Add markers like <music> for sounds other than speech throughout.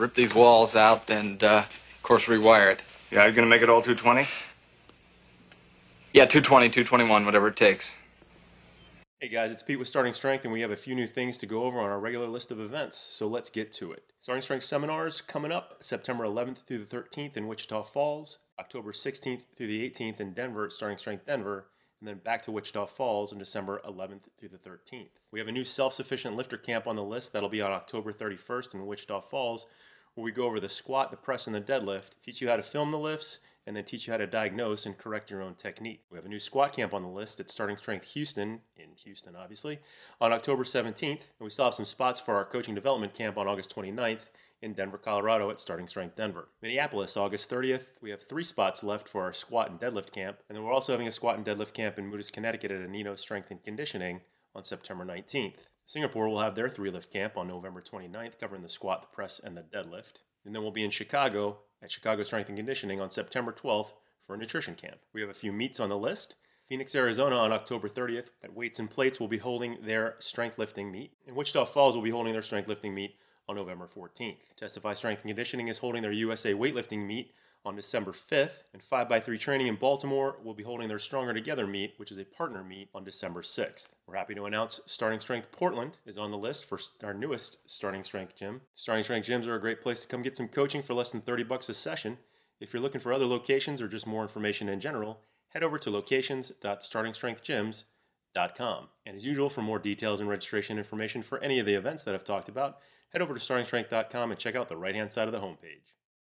rip these walls out and, uh, of course, rewire it. Yeah, you're gonna make it all 220? Yeah, 220, 221, whatever it takes. Hey guys, it's Pete with Starting Strength, and we have a few new things to go over on our regular list of events, so let's get to it. Starting Strength seminars coming up September 11th through the 13th in Wichita Falls, October 16th through the 18th in Denver at Starting Strength Denver, and then back to Wichita Falls on December 11th through the 13th. We have a new self sufficient lifter camp on the list that'll be on October 31st in Wichita Falls, where we go over the squat, the press, and the deadlift, teach you how to film the lifts, and then teach you how to diagnose and correct your own technique. We have a new squat camp on the list at Starting Strength Houston, in Houston obviously, on October 17th, and we still have some spots for our coaching development camp on August 29th in Denver, Colorado at Starting Strength Denver. Minneapolis, August 30th, we have three spots left for our squat and deadlift camp, and then we're also having a squat and deadlift camp in Moodus, Connecticut at Anino Strength and Conditioning on September 19th. Singapore will have their three lift camp on November 29th, covering the squat, the press, and the deadlift. And then we'll be in Chicago at Chicago Strength and Conditioning on September 12th for a nutrition camp. We have a few meets on the list. Phoenix, Arizona on October 30th at Weights and Plates will be holding their strength lifting meet. And Wichita Falls will be holding their strength lifting meet on November 14th. Testify Strength and Conditioning is holding their USA weightlifting meet on December 5th, and 5x3 Training in Baltimore will be holding their Stronger Together meet, which is a partner meet, on December 6th. We're happy to announce Starting Strength Portland is on the list for our newest Starting Strength gym. Starting Strength gyms are a great place to come get some coaching for less than 30 bucks a session. If you're looking for other locations or just more information in general, head over to locations.startingstrengthgyms.com. And as usual, for more details and registration information for any of the events that I've talked about, head over to startingstrength.com and check out the right hand side of the homepage.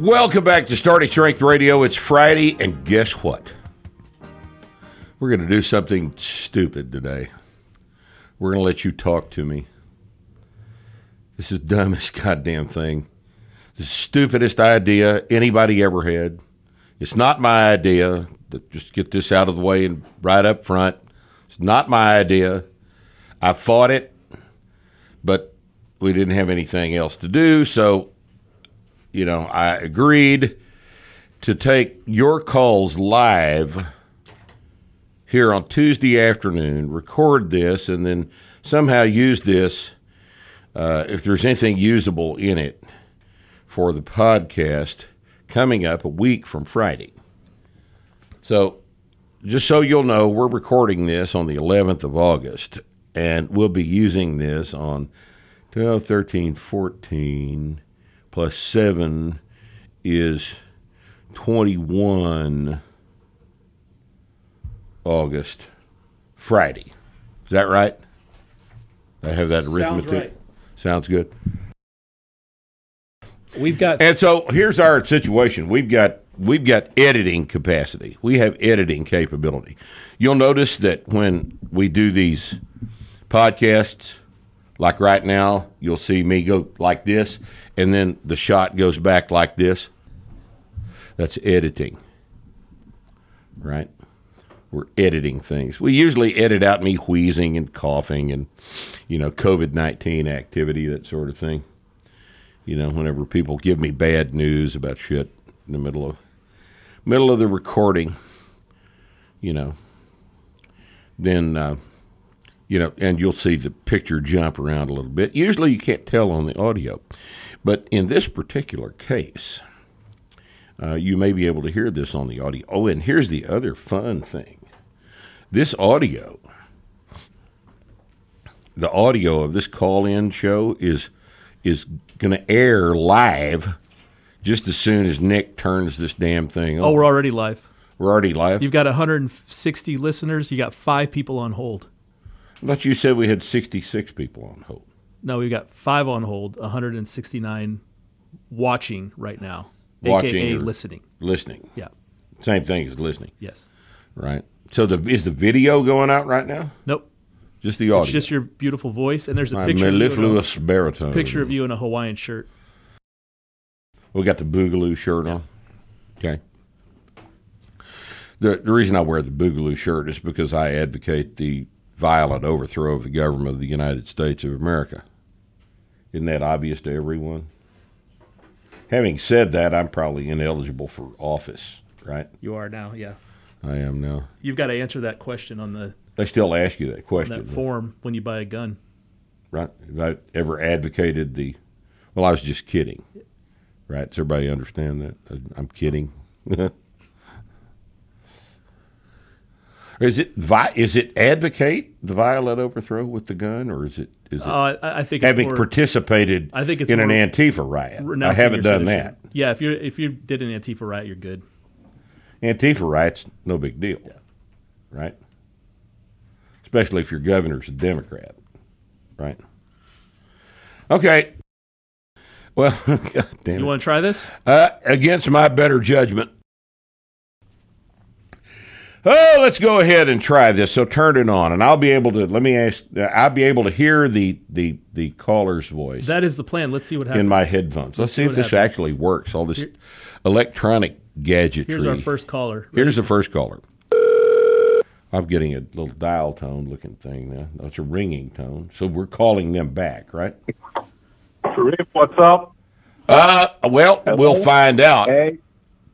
Welcome back to Starting Strength Radio. It's Friday, and guess what? We're going to do something stupid today. We're going to let you talk to me. This is dumbest <laughs> goddamn thing. The stupidest idea anybody ever had. It's not my idea. Just get this out of the way and right up front. It's not my idea. I fought it, but we didn't have anything else to do, so you know, I agreed to take your calls live here on Tuesday afternoon, record this, and then somehow use this uh, if there's anything usable in it for the podcast coming up a week from Friday. So, just so you'll know, we're recording this on the 11th of August, and we'll be using this on 12, 13, 14 plus 7 is 21 August, Friday. Is that right? I have that arithmetic. Sounds, right. Sounds good. We've got And so here's our situation. We've got we've got editing capacity. We have editing capability. You'll notice that when we do these podcasts, like right now, you'll see me go like this, and then the shot goes back like this. That's editing. Right? We're editing things. We usually edit out me wheezing and coughing and, you know, COVID 19 activity, that sort of thing. You know, whenever people give me bad news about shit in the middle of middle of the recording, you know, then uh, you know, and you'll see the picture jump around a little bit. Usually, you can't tell on the audio, but in this particular case, uh, you may be able to hear this on the audio. Oh, and here's the other fun thing: this audio, the audio of this call-in show is is going to air live just as soon as Nick turns this damn thing on. oh, we're already live. We're already live. You've got 160 listeners. You got five people on hold. But you said we had 66 people on hold. No, we've got five on hold. 169 watching right now, Watching aka listening. Listening. Yeah. Same thing as listening, Yes. right? So the is the video going out right now? Nope. Just the audio. It's just your beautiful voice, and there's a My picture. Of you in a, mellifluous baritone. picture of you in a Hawaiian shirt. We got the boogaloo shirt on. Okay. the, the reason I wear the Boogaloo shirt is because I advocate the violent overthrow of the government of the United States of America. Isn't that obvious to everyone? Having said that, I'm probably ineligible for office, right? You are now, yeah. I am now. You've got to answer that question on the They still ask you that on question, that form when you buy a gun. right? Have I ever advocated the? Well, I was just kidding, right? Does everybody understand that? I'm kidding. <laughs> is it vi- is it advocate the violent overthrow with the gun, or is it is it Uh, I, I think having more participated I think it's in an Antifa riot? I haven't done that. Yeah, if you if you did an Antifa riot, you're good. Antifa riot's no big deal, right? Especially if your governor's a Democrat, right? Okay. Well, <laughs> God damn it. You want to try this? Uh, against my better judgment. Oh, let's go ahead and try this. So turn it on, and I'll be able to. Let me ask. uh, I'll be able to hear the the the caller's voice That is the plan. Let's see what happens. in my headphones. Let's see if this happens. actually works. All this electronic gadgetry. Here's our first caller. Here's the first caller. I'm getting a little dial tone looking thing now. No, it's a ringing tone. So we're calling them back, right? Rip, what's up? Uh, well, we'll find out. Hey,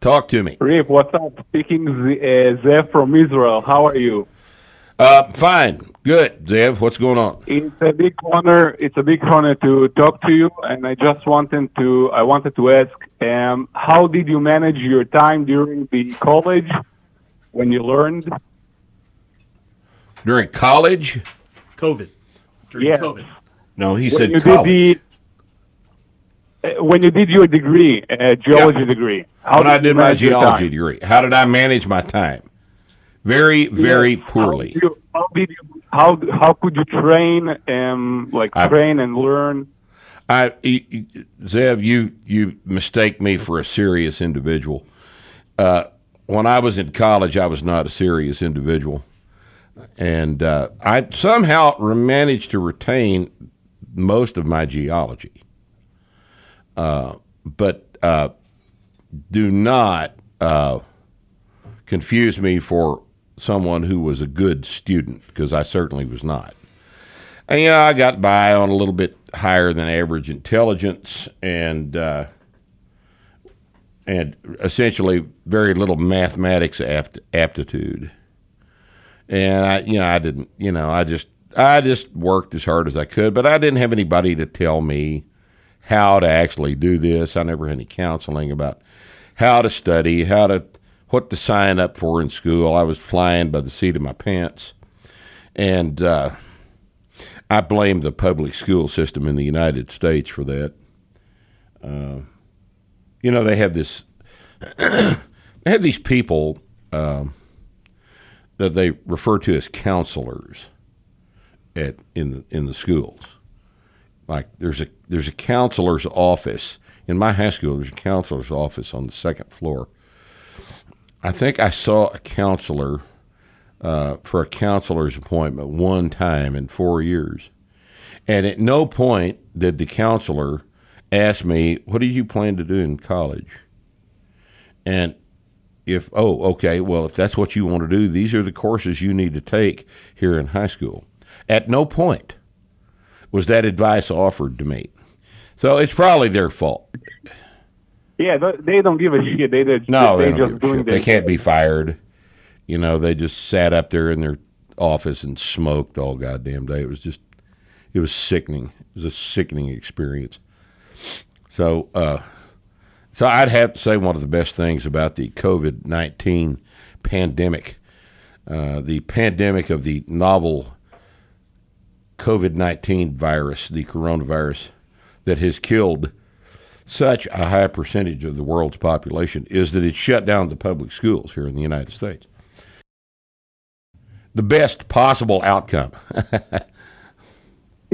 Talk to me. Rip, what's up? Speaking Z- uh, Zev from Israel. How are you? Uh, fine. Good. Zev, what's going on? It's a big honor. It's a big honor to talk to you, and I just wanted to. I wanted to ask, um, how did you manage your time during the college when you learned? During college? COVID. During Yes. COVID. No, he When said you college. did the, when you did your degree, uh, geology degree. How when I did you did my geology degree. How did I manage my time? Very, very Yes. poorly. How, you, how you? How how could you train? Um, like I- train and learn. I, Zev, you you mistake me for a serious individual. Uh, when I was in college, I was not a serious individual, and uh, I somehow managed to retain most of my geology. Uh, but uh, do not uh, confuse me for someone who was a good student because I certainly was not. And, you know, I got by on a little bit higher than average intelligence and uh, and essentially very little mathematics apt- aptitude. And I, you know, I didn't, you know, I just I just worked as hard as I could, but I didn't have anybody to tell me how to actually do this. I never had any counseling about how to study, how to what to sign up for in school. I was flying by the seat of my pants, and uh, I blame the public school system in the United States for that. Uh, you know, they have this. <clears throat> they have these people um, that they refer to as counselors at in in the schools. Like there's a there's a counselor's office in my high school. There's a counselor's office on the second floor. I think I saw a counselor uh, for a counselor's appointment one time in four years. And at no point did the counselor ask me, What do you plan to do in college? And if, oh, okay, well, if that's what you want to do, these are the courses you need to take here in high school. At no point was that advice offered to me. So it's probably their fault. Yeah, they don't give a shit. They, they, No, they, they, don't just give a shit. They can't be fired. You know, they just sat up there in their office and smoked all goddamn day. It was just, it was sickening. It was a sickening experience. So, uh, so I'd have to say one of the best things about the COVID nineteen pandemic, uh, the pandemic of the novel COVID nineteen virus, the coronavirus, that has killed such a high percentage of the world's population is that it shut down the public schools here in the United States. The best possible outcome. <laughs>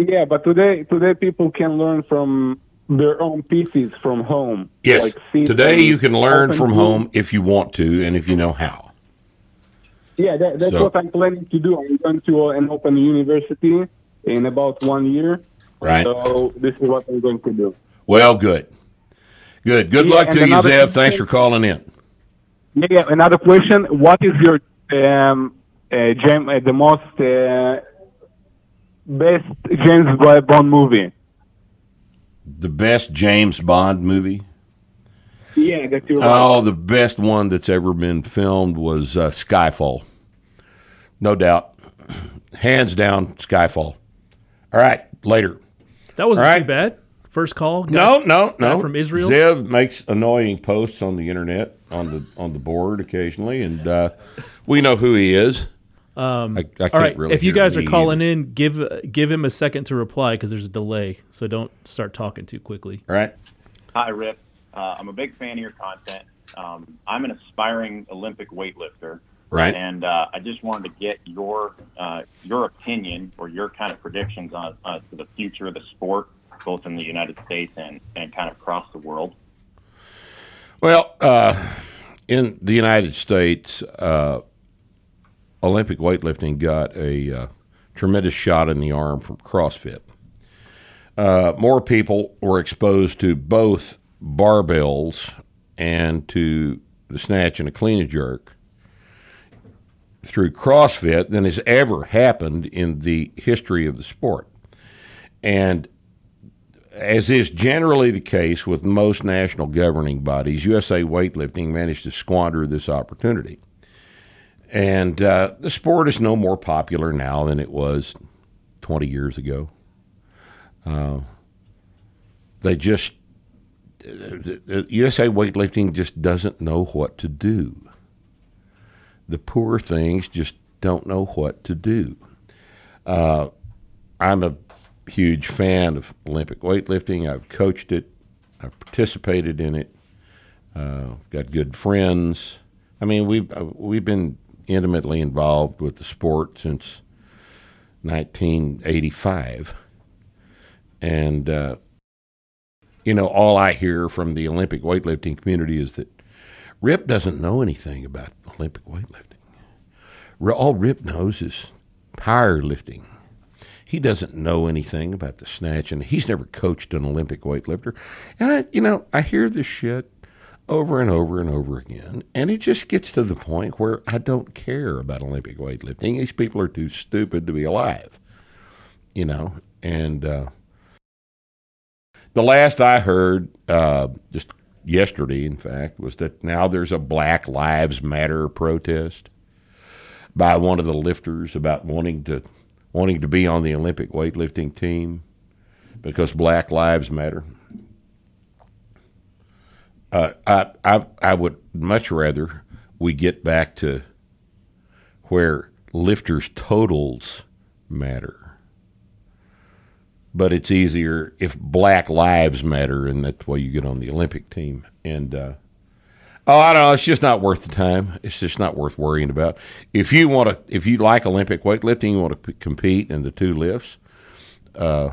Yeah, but today today people can learn from their own pieces from home. yes. Like, Today you can learn from home if you want to and if you know how. Yeah, that, that's So- what I'm planning to do. I'm going to an open university in about one year. Right. So this is what I'm going to do. Well, good. Good. Good Yeah, luck to you, Zev. thing- Thanks for calling in. Yeah, another question. What is your um, uh, James, uh, the most uh, best James Bond movie? The best James Bond movie. Yeah, that you Oh, the best one that's ever been filmed was uh, Skyfall. No doubt. <clears throat> Hands down, Skyfall. All right, later. That wasn't All right. too bad. First call. No, no, no. from Israel? Zev makes annoying posts on the internet, on the on the board occasionally, and uh, we know who he is. Um, I, I can't All right. really if you guys are calling either. in, give give him a second to reply because there's a delay. So don't start talking too quickly. All right. Hi, Rip. Uh, I'm a big fan of your content. Um, I'm an aspiring Olympic weightlifter, Right. and uh, I just wanted to get your uh, your opinion or your kind of predictions on uh, to the future of the sport, both in the United States and, and kind of across the world. Well, uh, in the United States, uh, Olympic weightlifting got a uh, tremendous shot in the arm from CrossFit. Uh, more people were exposed to both barbells and to the snatch and a clean and jerk through CrossFit than has ever happened in the history of the sport. And as is generally the case with most national governing bodies, USA Weightlifting managed to squander this opportunity. And uh, the sport is no more popular now than it was 20 years ago. Uh, they just, the, the USA Weightlifting just doesn't know what to do. The poor things just don't know what to do. Uh, I'm a huge fan of Olympic weightlifting. I've coached it. I've participated in it. Uh, got good friends. I mean, we've uh, we've been intimately involved with the sport since 1985, and uh, you know, all I hear from the Olympic weightlifting community is that Rip doesn't know anything about Olympic weightlifting. All Rip knows is powerlifting. He doesn't know anything about the snatch, and he's never coached an Olympic weightlifter. And I, you know, I hear this shit over and over and over again, and it just gets to the point where I don't care about Olympic weightlifting. These people are too stupid to be alive, you know. And uh, the last I heard, uh, just yesterday, in fact, was that now there's a Black Lives Matter protest by one of the lifters about wanting to wanting to be on the Olympic weightlifting team because Black Lives Matter. Uh, I, I I would much rather we get back to where lifters' totals matter. But it's easier if Black Lives Matter, and that's why you get on the Olympic team. And uh, Oh, I don't know. It's just not worth the time. It's just not worth worrying about. If you want to, if you like Olympic weightlifting, you want to p- compete in the two lifts. Uh,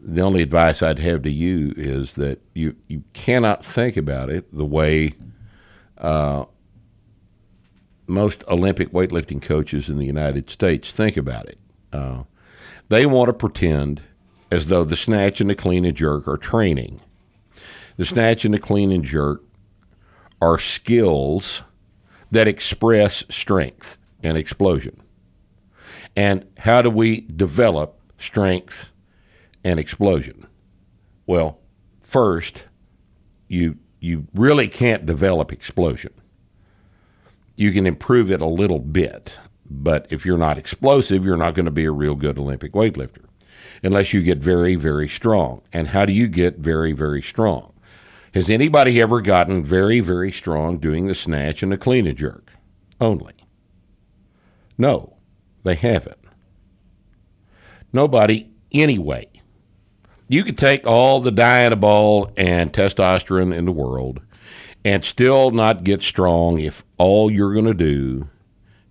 the only advice I'd have to you is that you you cannot think about it the way uh, most Olympic weightlifting coaches in the United States think about it. Uh, they want to pretend as though the snatch and the clean and jerk are training. The snatch and the clean and jerk are skills that express strength and explosion. And how do we develop strength and explosion? Well, first, you you really can't develop explosion. You can improve it a little bit, but if you're not explosive, you're not going to be a real good Olympic weightlifter unless you get very, very strong. And how do you get very, very strong? Has anybody ever gotten very, very strong doing the snatch and the clean and jerk only? No, they haven't. Nobody, anyway. You could take all the dianabol and testosterone in the world and still not get strong if all you're going to do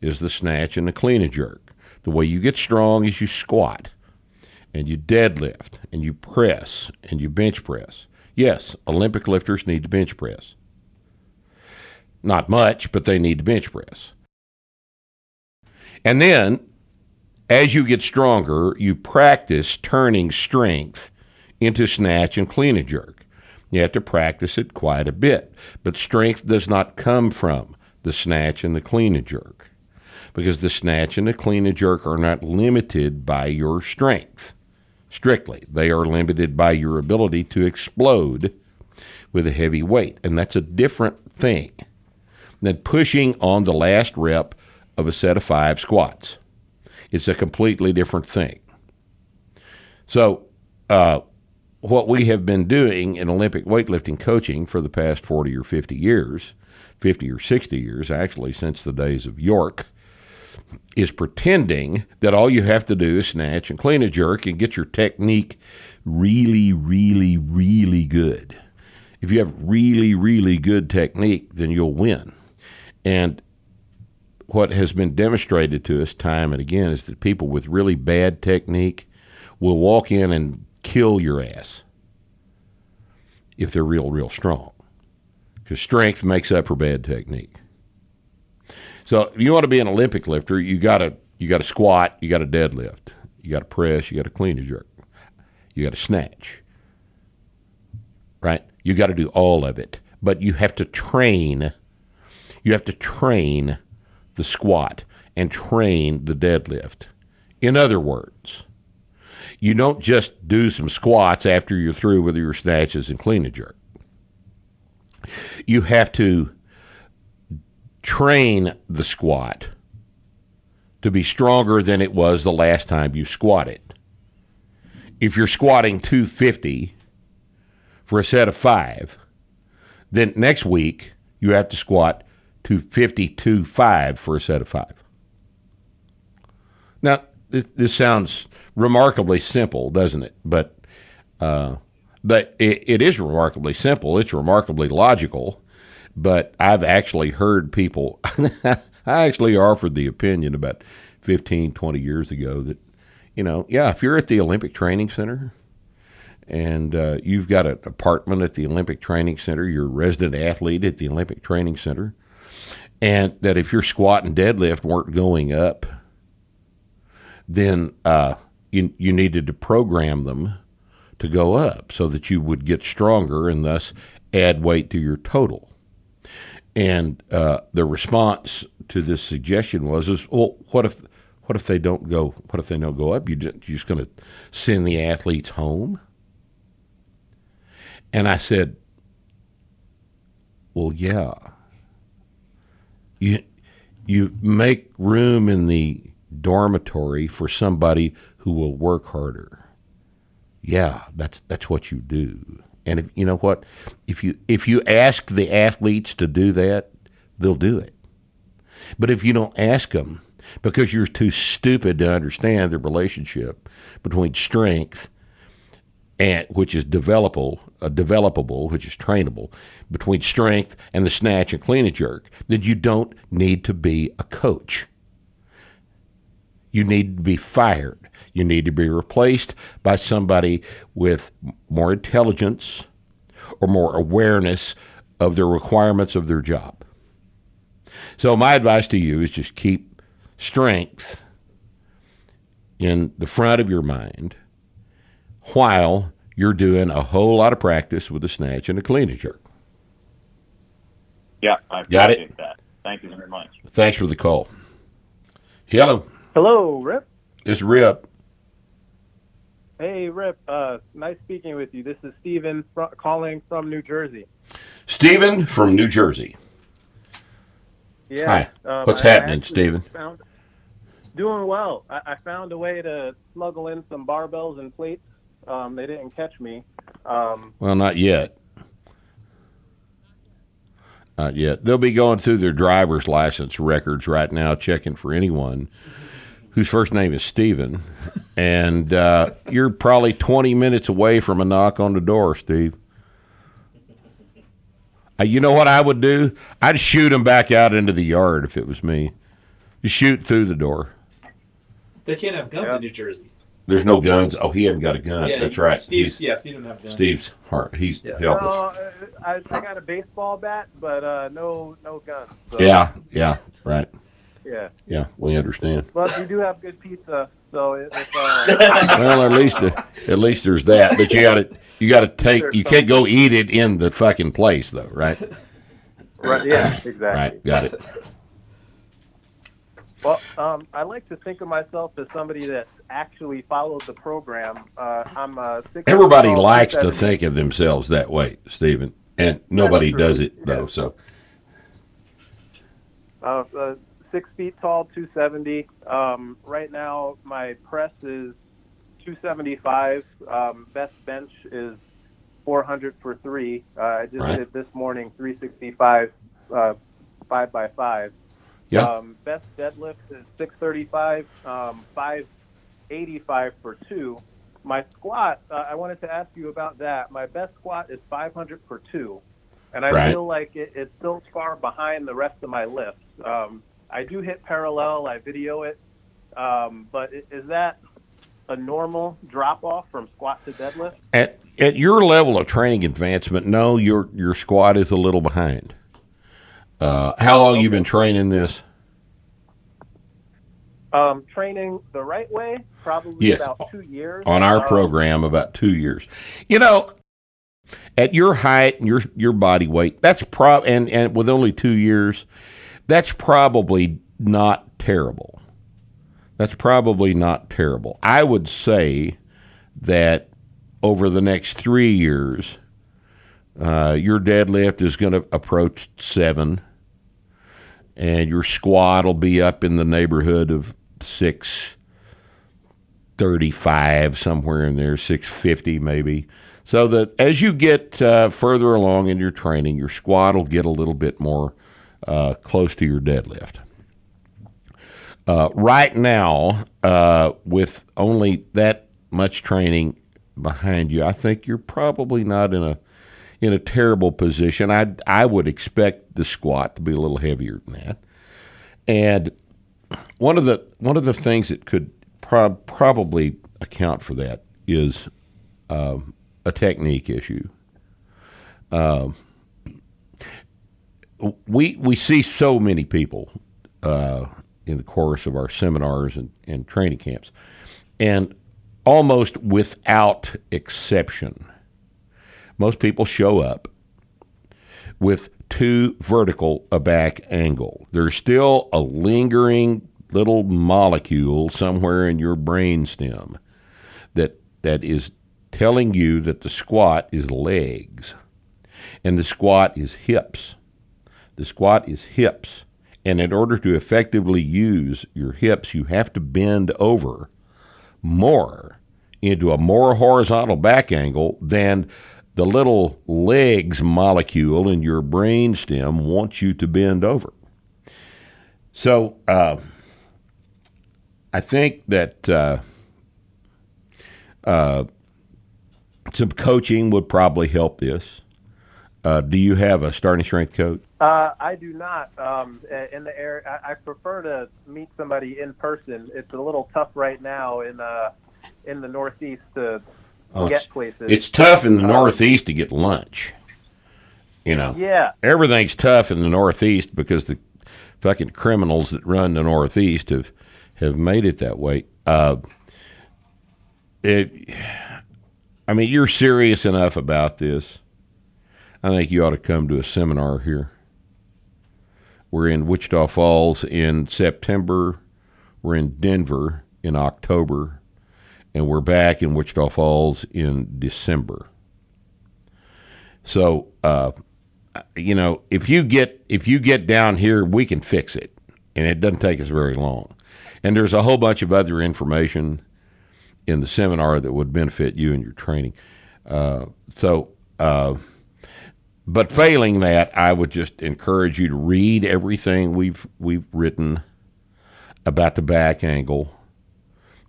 is the snatch and the clean and jerk. The way you get strong is you squat and you deadlift and you press and you bench press. Yes, Olympic lifters need to bench press. Not much, but they need to bench press. And then, as you get stronger, you practice turning strength into snatch and clean and jerk. You have to practice it quite a bit. But strength does not come from the snatch and the clean and jerk because the snatch and the clean and jerk are not limited by your strength strictly. They are limited by your ability to explode with a heavy weight. And that's a different thing than pushing on the last rep of a set of five squats. It's a completely different thing. So, uh, what we have been doing in Olympic weightlifting coaching for the past 40 or 50 years, 50 or 60 years actually, since the days of York, is pretending that all you have to do is snatch and clean a jerk and get your technique really, really, really good. If you have really, really good technique, then you'll win. And what has been demonstrated to us time and again is that people with really bad technique will walk in and kill your ass if they're real, real strong. Because strength makes up for bad technique. So if you want to be an Olympic lifter, you gotta you gotta squat, you gotta deadlift, you gotta press, you gotta clean a jerk, you gotta snatch. Right? You gotta do all of it. But you have to train you have to train the squat and train the deadlift. In other words, you don't just do some squats after you're through with your snatches and clean and jerk. You have to train the squat to be stronger than it was the last time you squatted. If you're squatting 250 for a set of five, then next week you have to squat 250 5 for a set of five. Now, this, this sounds remarkably simple, doesn't it? But uh, but it, it is remarkably simple. It's remarkably logical. But I've actually heard people. <laughs> I actually offered the opinion about 15, 20 years ago that you know, yeah, if you're at the Olympic Training Center and uh, you've got an apartment at the Olympic Training Center, you're a resident athlete at the Olympic Training Center, and that if your squat and deadlift weren't going up, then uh, you you needed to program them to go up so that you would get stronger and thus add weight to your total. And uh, the response to this suggestion was, "Is well, what if what if they don't go? What if they don't go up? You just, you're just going to send the athletes home?" And I said, "Well, yeah." You you make room in the dormitory for somebody who will work harder. Yeah, that's that's what you do. And if, you know what? If you if you ask the athletes to do that, they'll do it. But if you don't ask them because you're too stupid to understand the relationship between strength and which is developable, uh, developable, which is trainable, between strength and the snatch and clean and jerk, then you don't need to be a coach. You need to be fired. You need to be replaced by somebody with more intelligence or more awareness of the requirements of their job. So, my advice to you is just keep strength in the front of your mind while you're doing a whole lot of practice with a snatch and a clean and jerk. Yeah, I Got it. that. Thank you very much. Thanks for the call. Hello, Hello, Rip. it's Rip. Hey, Rip. Uh, nice speaking with you. This is Steven fr- calling from New Jersey. Stephen from New Jersey. Yeah. Hi. um, What's I happening, Steven? Found, doing well. I, I found a way to smuggle in some barbells and plates. Um, they didn't catch me. Um, Well, not yet. Not yet. They'll be going through their driver's license records right now, checking for anyone whose first name is Stephen. And uh, you're probably 20 minutes away from a knock on the door, Steve. Uh, you know what I would do? I'd shoot him back out into the yard if it was me. Just shoot through the door. They can't have guns in New Jersey. There's no guns. Oh, he hadn't got a gun. That's right. Steve's, He's- yeah, Steve didn't have guns. Steve's heart. He's Yeah. helpless. uh, I, I got a baseball bat, but uh, no, no guns. So, Yeah, yeah, right. Yeah. Yeah, we understand. But we do have good pizza, so it, it's. Uh, <laughs> Well, at least at least there's that. But you got to you got <laughs> to take. You can't go eat it in the fucking place though, right? Right. Yeah. Exactly. Right, got it. Well, um, I like to think of myself as somebody that actually follows the program. Uh, I'm uh, six Everybody likes to think of themselves that way, Stephen, and nobody does it though. So Uh, uh, six feet tall, 270. Um, right now, my press is 275. Um, best bench is 400 for three. Uh, I just Right. did this morning 365, uh, five by five. yeah, Um, best deadlift is 635, um, 585 for two. My squat, uh, I wanted to ask you about that. My best squat is 500 for two, and I Right. feel like it, it's still far behind the rest of my lifts. Um, I do hit parallel, I video it, um, but is that a normal drop off from squat to deadlift? at at your level of training advancement, no, your your squat is a little behind. Uh, how long you been training this? Um, training the right way, probably Yes. about two years. on our program about two years. You know, at your height and your your body weight, that's prob and and with only two years, that's probably not terrible. That's probably not terrible. I would say that over the next three years, uh, your deadlift is going to approach seven, and your squat will be up in the neighborhood of six 35 somewhere in there 650 maybe so that as you get uh, further along in your training your squat will get a little bit more uh, close to your deadlift. Uh, right now uh, with only that much training behind you i think you're probably not in a in a terrible position. I i would expect the squat to be a little heavier than that. And one of the one of the things that could prob- probably account for that is um, a technique issue. Um, we we see so many people uh, in the course of our seminars and, and training camps, and almost without exception, most people show up with too vertical a back angle. There's still a lingering little molecule somewhere in your brain stem that that is telling you that the squat is legs and the squat is hips. The squat is hips. And in order to effectively use your hips, you have to bend over more into a more horizontal back angle than the little legs molecule in your brain stem wants you to bend over. So uh, I think that uh, uh, some coaching would probably help this. Uh, do you have a starting strength coach? Uh, I do not. Um, in the area, I, I prefer to meet somebody in person. It's a little tough right now in uh, in the Northeast to Oh, get it's, places. it's tough in the Uh, Northeast to get lunch. You know, Yeah, everything's tough in the Northeast because the fucking criminals that run the Northeast have have made it that way. Uh, it, I mean, you're serious enough about this. I think you ought to come to a seminar here. We're in Wichita Falls in September. We're in Denver in October, and we're back in Wichita Falls in December. So, uh, you know, if you get if you get down here, we can fix it, and it doesn't take us very long. And there's a whole bunch of other information in the seminar that would benefit you in your training. Uh, so, uh, but failing that, I would just encourage you to read everything we've we've written about the back angle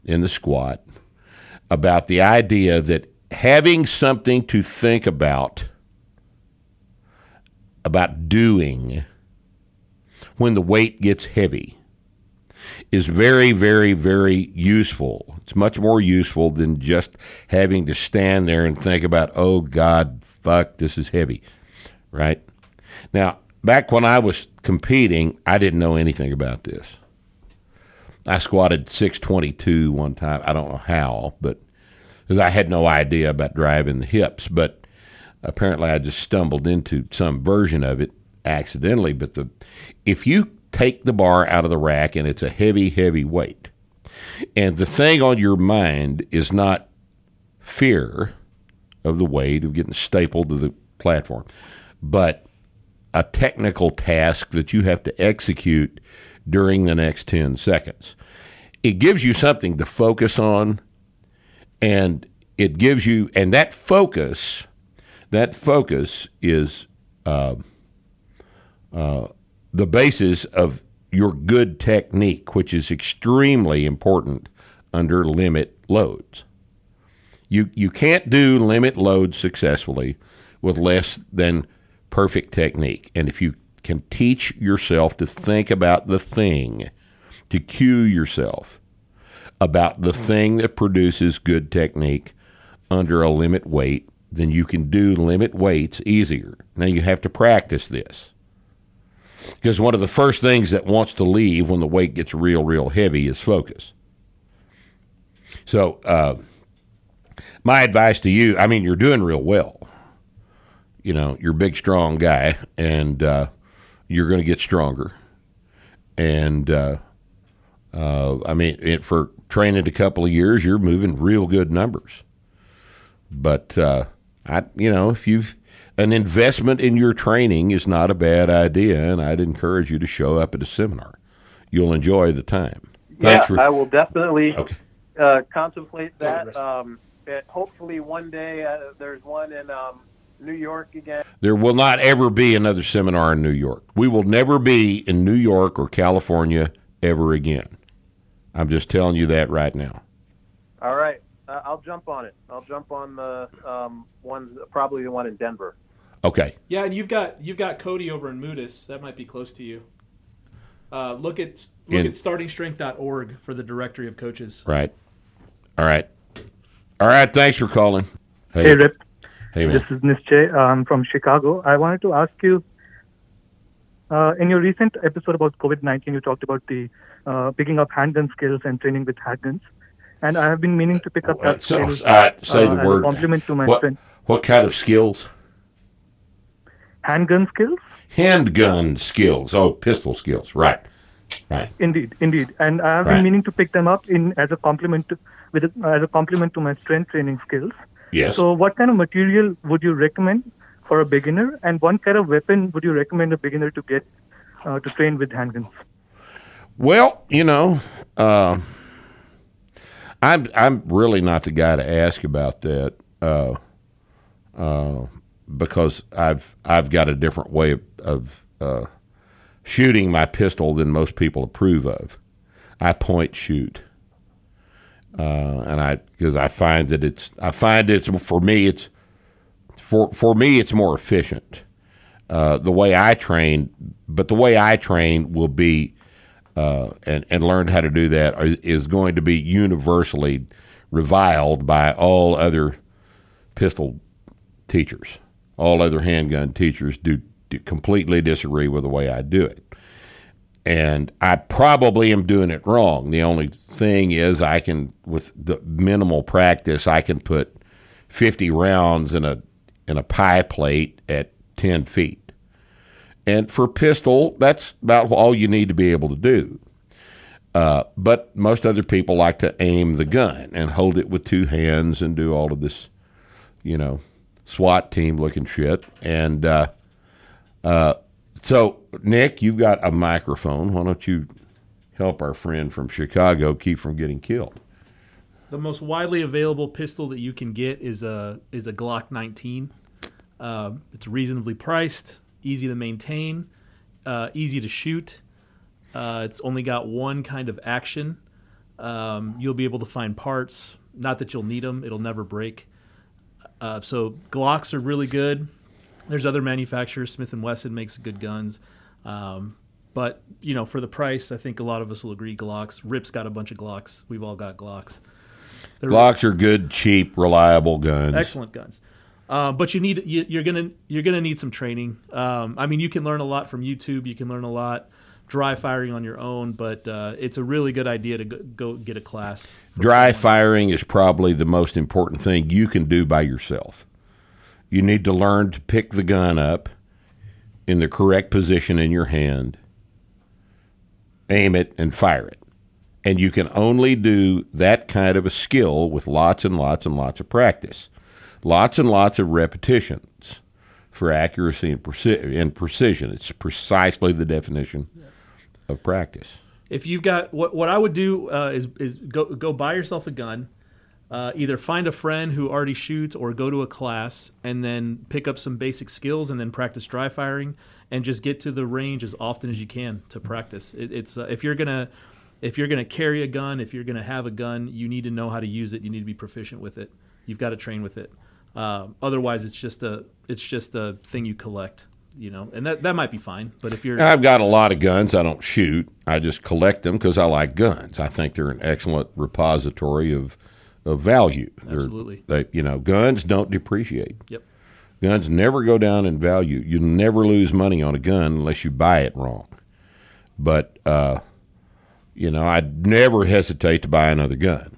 in the squat, about the idea that having something to think about about doing when the weight gets heavy is very, very, very useful. It's much more useful than just having to stand there and think about, oh God, fuck, this is heavy, right? Now, back when I was competing, I didn't know anything about this. I squatted 622 one time. I don't know how, but because I had no idea about driving the hips, but apparently I just stumbled into some version of it accidentally, but the if you take the bar out of the rack and it's a heavy, heavy weight, and the thing on your mind is not fear of the weight of getting stapled to the platform, but a technical task that you have to execute during the next 10 seconds. It gives you something to focus on and it gives you and that focus that focus is uh, uh, the basis of your good technique, which is extremely important under limit loads. You you can't do limit loads successfully with less than perfect technique. And if you can teach yourself to think about the thing, to cue yourself about the thing that produces good technique under a limit weight, then you can do limit weights easier. Now you have to practice this. Because one of the first things that wants to leave when the weight gets real, real heavy is focus. So, uh, my advice to you I mean, you're doing real well. You know, you're a big, strong guy, and uh, you're going to get stronger. And, uh, uh, I mean, it, for training a couple of years, you're moving real good numbers. But, uh, I, you know, if you've an investment in your training is not a bad idea, and I'd encourage you to show up at a seminar. You'll enjoy the time. Yeah, for, I will definitely Okay. uh, contemplate that. Um, it, hopefully, one day uh, there's one in um, New York again. There will not ever be another seminar in New York. We will never be in New York or California ever again. I'm just telling you that right now. All right, uh, I'll jump on it. I'll jump on the um, one, probably the one in Denver. Okay. Yeah, and you've got you've got Cody over in Moodus. That might be close to you. Uh, look at look In- at startingstrength.org for the directory of coaches. Right. All right. All right. Thanks for calling. Hey, Rip. Hey, man. This is Nischay. I'm from Chicago. I wanted to ask you uh, in your recent episode about COVID 19, you talked about the uh, picking up handgun skills and training with handguns. And I have been meaning to pick up that So, skill uh, say the as word. compliment to my what, strength. what kind of skills? Handgun skills? Handgun skills. Oh, pistol skills. Right. Right. Indeed, indeed. And I have Right. been meaning to pick them up in as a compliment to, with a, as a compliment to my strength training skills. Yes. So, what kind of material would you recommend for a beginner, and what kind of weapon would you recommend a beginner to get uh, to train with handguns? Well, you know, uh, I'm I'm really not the guy to ask about that uh, uh, because I've I've got a different way of, of uh, shooting my pistol than most people approve of. I point shoot, uh, and I because I find that it's I find it's for me it's for for me it's more efficient. Uh, the way I train, but the way I train will be uh, and and learned how to do that is going to be universally reviled by all other pistol teachers. All other handgun teachers do, do completely disagree with the way I do it. And I probably am doing it wrong. The only thing is I can with the minimal practice I can put 50 rounds in a in a pie plate at 10 feet. And for pistol, that's about all you need to be able to do. Uh, but most other people like to aim the gun and hold it with two hands and do all of this, you know, SWAT team looking shit. And uh, uh, so, Nick, you've got a microphone. Why don't you help our friend from Chicago keep from getting killed? The most widely available pistol that you can get is a is a Glock 19. Uh, it's reasonably priced, easy to maintain, uh, easy to shoot. Uh, it's only got one kind of action. Um, you'll be able to find parts. Not that you'll need them; it'll never break. Uh, so Glocks are really good. There's other manufacturers. Smith and Wesson makes good guns, um, but you know, for the price, I think a lot of us will agree. Glocks. Rip's got a bunch of Glocks. We've all got Glocks. They're Glocks are good, cheap, reliable guns. excellent guns. Uh, but you need you, you're gonna you're gonna need some training. Um, I mean, you can learn a lot from YouTube. You can learn a lot dry firing on your own, but uh, it's a really good idea to go, go get a class. Dry firing is probably the most important thing you can do by yourself. You need to learn to pick the gun up, in the correct position in your hand, aim it, and fire it. And you can only do that kind of a skill with lots and lots and lots of practice, lots and lots of repetitions for accuracy and, preci- and precision. It's precisely the definition of practice. If you've got what what I would do uh, is is go go buy yourself a gun. Uh, either find a friend who already shoots or go to a class and then pick up some basic skills and then practice dry firing and just get to the range as often as you can to practice. It, it's uh, if you're gonna if you're gonna carry a gun, if you're gonna have a gun, you need to know how to use it. You need to be proficient with it. You've got to train with it. Uh, otherwise, it's just a it's just a thing you collect. You know, and that that might be fine. But if you're I've got a lot of guns. I don't shoot. I just collect them because I like guns. I think they're an excellent repository of of value. Absolutely. They, you know, guns don't depreciate. Yep. Guns never go down in value. You never lose money on a gun unless you buy it wrong. But uh, you know, I'd never hesitate to buy another gun.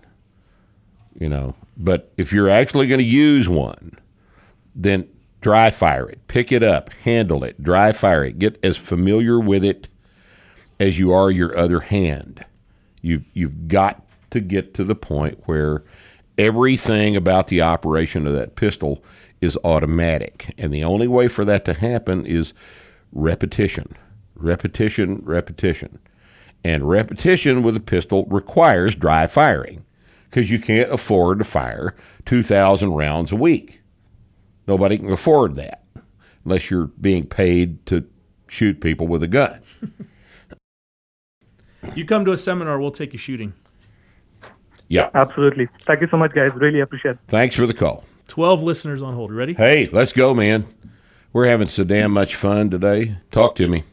You know, but if you're actually going to use one, then dry fire it, pick it up, handle it, dry fire it, get as familiar with it as you are your other hand. You you've got to get to the point where everything about the operation of that pistol is automatic, and the only way for that to happen is repetition, repetition, repetition, and repetition with a pistol requires dry firing because you can't afford to fire two thousand rounds a week. Nobody can afford that unless you're being paid to shoot people with a gun. <laughs> you come to a seminar, we'll take you shooting. Yeah. Absolutely. Thank you so much, guys. Really appreciate it. Thanks for the call. Twelve listeners on hold. You ready? Hey, let's go, man. We're having so damn much fun today. Talk to me.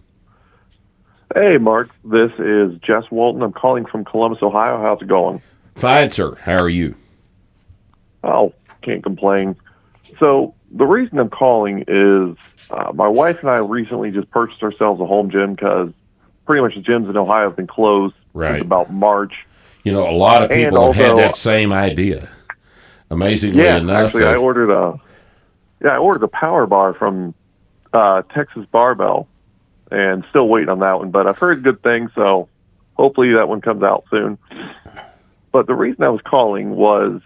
Hey, Mark. This is Jess Walton. I'm calling from Columbus, Ohio. How's it going? Fine, sir. How are you? Oh, can't complain. So, the reason I'm calling is uh, my wife and I recently just purchased ourselves a home gym because pretty much the gyms in Ohio have been closed Right. since about March. You know, a lot of people have had that same idea. Amazingly yeah, enough, actually, I they've- ordered a yeah, I ordered a power bar from uh, Texas Barbell, and still waiting on that one. But I've heard good things, so hopefully that one comes out soon. But the reason I was calling was,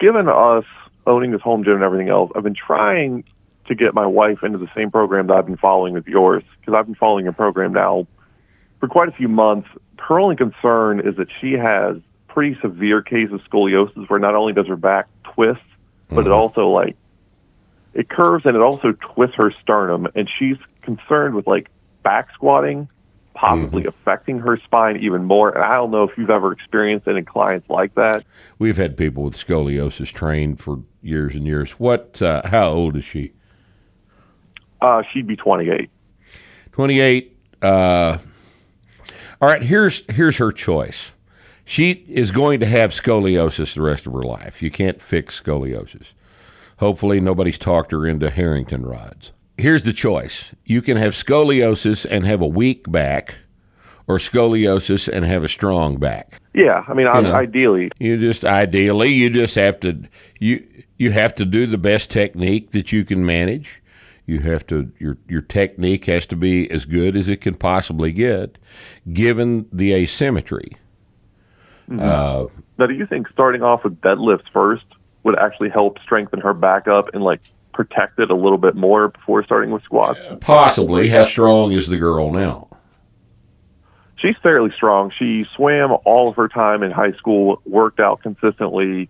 given us owning this home gym and everything else, I've been trying to get my wife into the same program that I've been following with yours because I've been following your program now for quite a few months. Her only concern is that she has pretty severe case of scoliosis where not only does her back twist, but it also like it curves and it also twists her sternum and she's concerned with like back squatting possibly affecting her spine even more. And I don't know if you've ever experienced any clients like that. we've had people with scoliosis trained for years and years. What? Uh, how old is she? Uh, she'd be 28. 28 uh, all right here's here's her choice. She is going to have scoliosis the rest of her life. You can't fix scoliosis. Hopefully nobody's talked her into harrington rods. Here's the choice. You can have scoliosis and have a weak back or scoliosis and have a strong back. Yeah, I mean, I, know. ideally, you just ideally you just have to you you have to do the best technique that you can manage. You have to your your technique has to be as good as it can possibly get, given the asymmetry. Uh, now do you think starting off with deadlifts first would actually help strengthen her back up and like protect it a little bit more before starting with squats? possibly, how strong is the girl now? She's fairly strong. She swam all of her time in high school, worked out consistently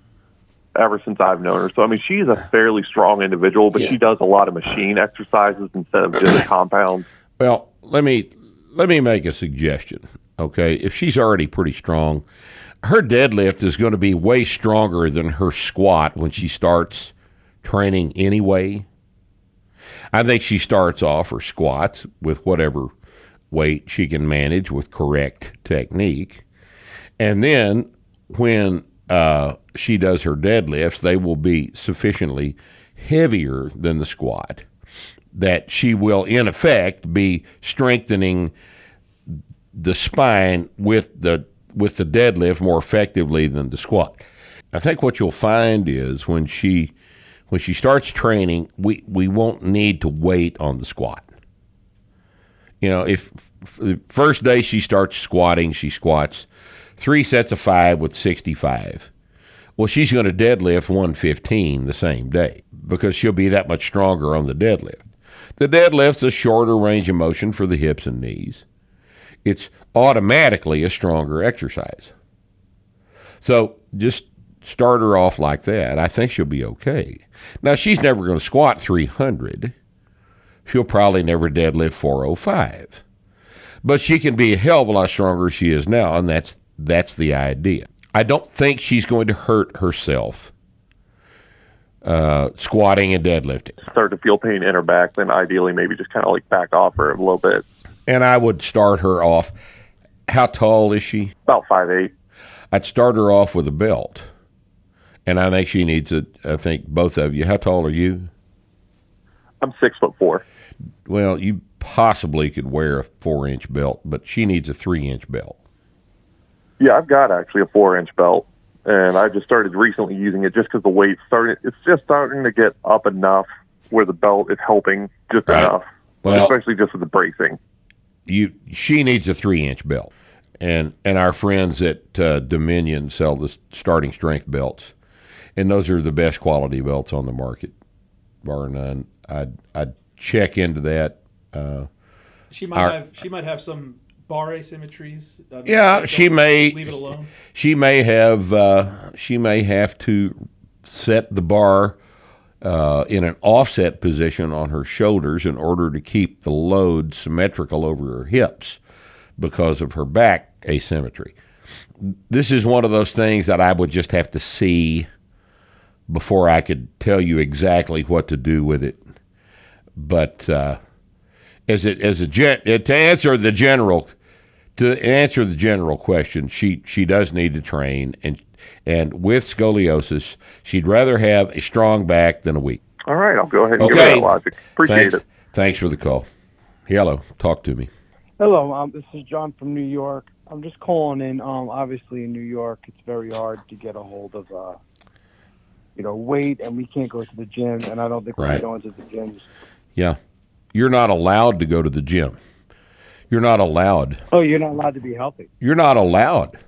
ever since I've known her. So I mean, she's a fairly strong individual, but she does a lot of machine exercises instead of just <coughs> compounds. Well, let me let me make a suggestion. Okay, if she's already pretty strong, her deadlift is going to be way stronger than her squat when she starts training anyway. I think she starts off her squats with whatever weight she can manage with correct technique. And then when uh, she does her deadlifts, they will be sufficiently heavier than the squat that she will, in effect, be strengthening the spine with the with the deadlift more effectively than the squat. I think what you'll find is when she when she starts training, we, we won't need to wait on the squat. You know, if f- the first day she starts squatting, she squats three sets of five with 65. Well, she's going to deadlift 115 the same day because she'll be that much stronger on the deadlift. The deadlift's a shorter range of motion for the hips and knees. It's automatically a stronger exercise. So just start her off like that. I think she'll be okay. Now, she's never going to squat 300. She'll probably never deadlift 405. But she can be a hell of a lot stronger she is now, and that's that's the idea. I don't think she's going to hurt herself uh, squatting and deadlifting. Start to feel pain in her back, then ideally maybe just kind of like back off her a little bit. And I would start her off. How tall is she? About five eight. I'd start her off with a belt. And I think she needs a, I think both of you. How tall are you? I'm six foot four. Well, you possibly could wear a four inch belt, but she needs a three inch belt. Yeah, I've got actually a four inch belt, and I just started recently using it just because the weight started. It's just starting to get up enough where the belt is helping just Right. enough, Well- especially just with the bracing. You, she needs a three inch belt, and and our friends at uh, Dominion sell the starting strength belts, and those are the best quality belts on the market, bar none. I'd I'd check into that. Uh, She might Our- have she might have some bar asymmetries. Yeah, she may leave it alone. She may have uh, she may have to set the bar uh, in an offset position on her shoulders in order to keep the load symmetrical over her hips because of her back asymmetry. This is one of those things that I would just have to see before I could tell you exactly what to do with it. But uh, as it as a gen, to answer the general to answer the general question, she she does need to train, and and with scoliosis, she'd rather have a strong back than a weak. All right, I'll go ahead and give Okay. her that logic. Appreciate Thanks, it. Thanks for the call. Hello, talk to me. Hello, um, this is John from New York. I'm just calling in. Um, obviously, in New York, it's very hard to get a hold of, uh, you know, weight, and we can't go to the gym, and I don't think we're Right. going to the gyms. Yeah, you're not allowed to go to the gym. You're not allowed. Oh, you're not allowed to be healthy. You're not allowed.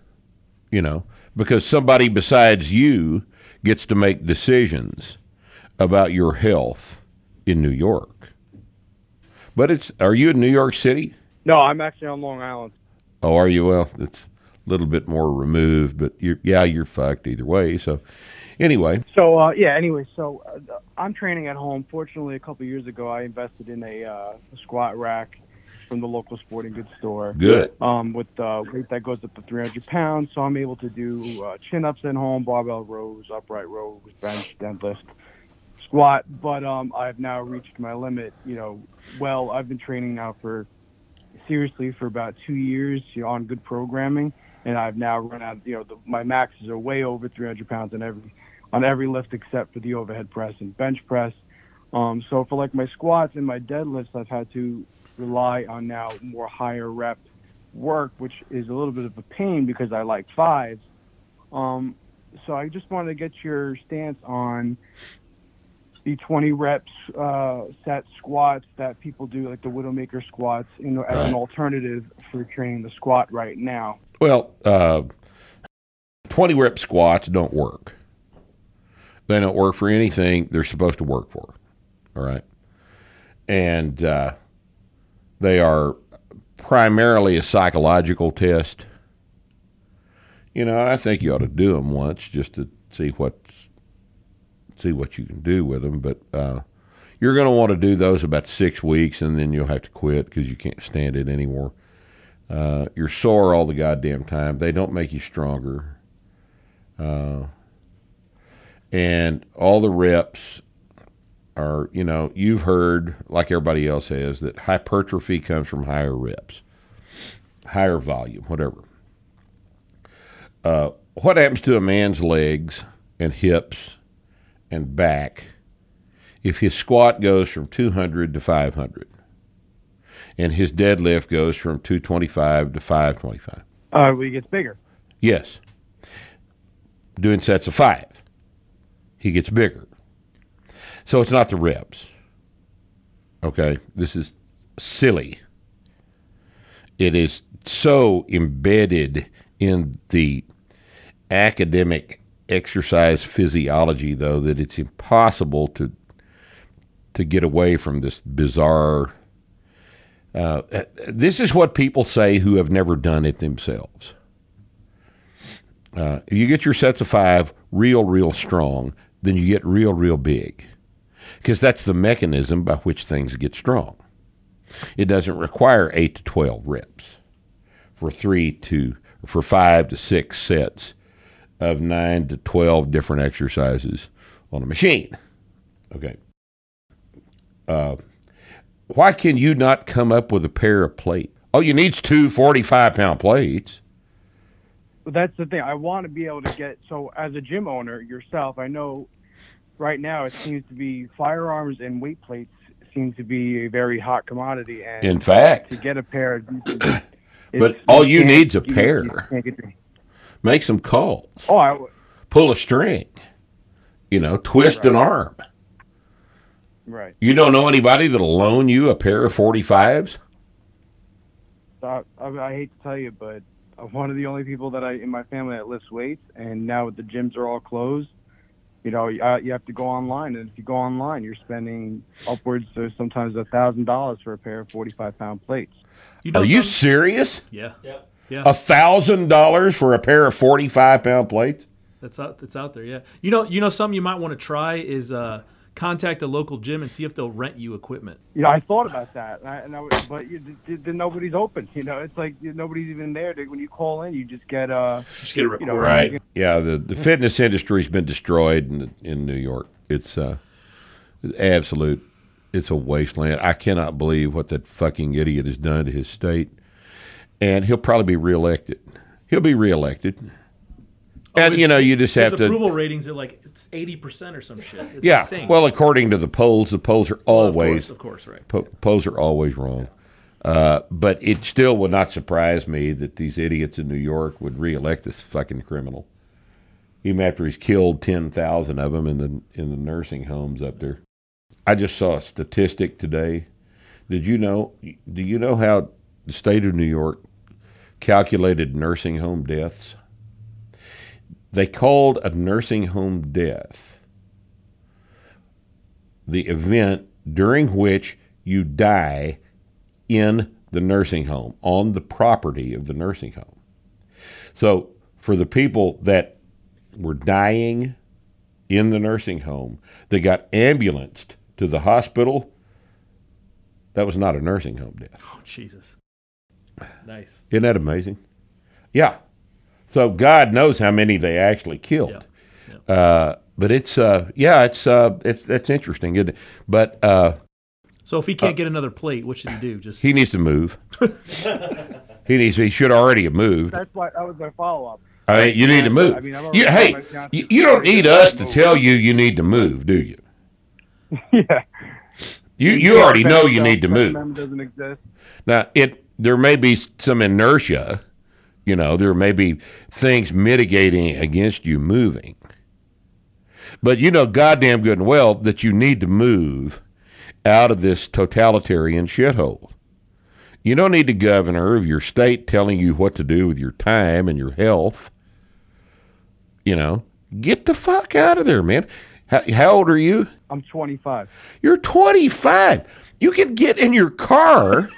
You know, because somebody besides you gets to make decisions about your health in New York. But it's are you in New York City? No, I'm actually on Long Island. Oh, are you? Well, it's a little bit more removed, but you're, yeah, you're fucked either way. So, anyway, So uh, yeah. Anyway, so uh, I'm training at home. Fortunately, a couple years ago, I invested in a, uh, a squat rack from the local sporting goods store. Good. Um, with uh, weight that goes up to 300 pounds, so I'm able to do uh, chin ups at home, barbell rows, upright rows, bench, deadlift, squat. But um, I've now reached my limit. You know, well, I've been training now for seriously for about two years. You know, on good programming, and I've now run out. You know, the, my maxes are way over 300 pounds on every on every lift except for the overhead press and bench press. Um, so for like my squats and my deadlifts, I've had to rely on now more higher rep work, which is a little bit of a pain because I like fives. Um, so I just wanted to get your stance on the 20 reps uh, set squats that people do, like the Widowmaker squats, you know, as Right. an alternative for training the squat right now. well, uh, twenty rep squats don't work. They don't work for anything they're supposed to work for. All right, and uh, they are primarily a psychological test. You know, I think you ought to do them once just to see what's see what you can do with them. But uh, you're going to want to do those about six weeks, and then you'll have to quit because you can't stand it anymore. Uh, you're sore all the goddamn time. They don't make you stronger. Uh, and all the reps are, you know, you've heard, like everybody else has, that hypertrophy comes from higher reps, higher volume, whatever. Uh, what happens to a man's legs and hips and back if his squat goes from 200 to 500 and his deadlift goes from 225 to 525? Uh, well, he gets bigger. Yes. Doing sets of five, he gets bigger. So it's not the reps. Okay, this is silly. It is so embedded in the academic exercise physiology, though, that it's impossible to to get away from this bizarre. Uh, this is what people say who have never done it themselves. Uh, you get your sets of five real, real strong, then you get real, real big. Because that's the mechanism by which things get strong. It doesn't require 8 to 12 reps for 3 to for 5 to 6 sets of 9 to 12 different exercises on a machine. Okay. Uh, why can you not come up with a pair of plates? All you need is two 45 pound plates. But that's the thing. I want to be able to get so as a gym owner yourself, I know right now it seems to be firearms and weight plates seems to be a very hot commodity. And In fact. to get a pair, <clears throat> But all you need's a you- pair. you Make some calls. Oh, I, w- Pull a string. You know, twist an arm. right. You don't know anybody that'll loan you a pair of 45s? I, uh, I, I hate to tell you, but I'm one of the only people that I in my family that lifts weights, and now the gyms are all closed. You know, you, uh, you have to go online, and if you go online, you're spending upwards of sometimes a thousand dollars for a pair of 45 pound plates. You know Are you some- serious? Yeah. Yeah. A thousand dollars for a pair of forty-five pound plates? That's out. That's out there. Yeah. You know. You know. Something you might want to try is uh, contact a local gym and see if they'll rent you equipment. You know, I thought about that, and I, and I, was- but you, th- th- nobody's open. You know, it's like you- nobody's even there. To, when you call in, you just get uh, Just get a you know, Right. Yeah. The the fitness industry's been destroyed in in New York. It's uh, it's absolute. It's a wasteland. I cannot believe what that fucking idiot has done to his state, and he'll probably be reelected. He'll be reelected. And you know, you just have to. approval ratings are like it's eighty percent or some shit. It's yeah. insane. Well, according to the polls, the polls are Well, of always, course, of course, right. po- polls are always wrong. Uh, but it still would not surprise me that these idiots in New York would reelect this fucking criminal, even after he's killed ten thousand of them in the in the nursing homes up there. I just saw a statistic today. Did you know? Do you know how the state of New York calculated nursing home deaths? They called a nursing home death the event during which you die in the nursing home, on the property of the nursing home. So, for the people that were dying in the nursing home, they got ambulanced to the hospital, that was not a nursing home death. Oh Jesus. Nice. Isn't that amazing? Yeah. So God knows how many they actually killed. Uh, but it's uh, yeah, it's uh, it's that's interesting, isn't it? But uh, So if he can't get another plate, what should he do? Just he needs to move. <laughs> he needs. He should already have moved. That's why that was my follow up. I mean, you need to move. I mean, You, hey, you, you don't need us to tell you you need to move, do you? <laughs> yeah. You you already know you need to move. Member doesn't exist. Now, it there may be some inertia, you know, there may be things mitigating against you moving. But you know goddamn good and well that you need to move out of this totalitarian shithole. You don't need the governor of your state telling you what to do with your time and your health. You know, get the fuck out of there, man. How, how old are you? I'm 25. You're 25. You can get in your car.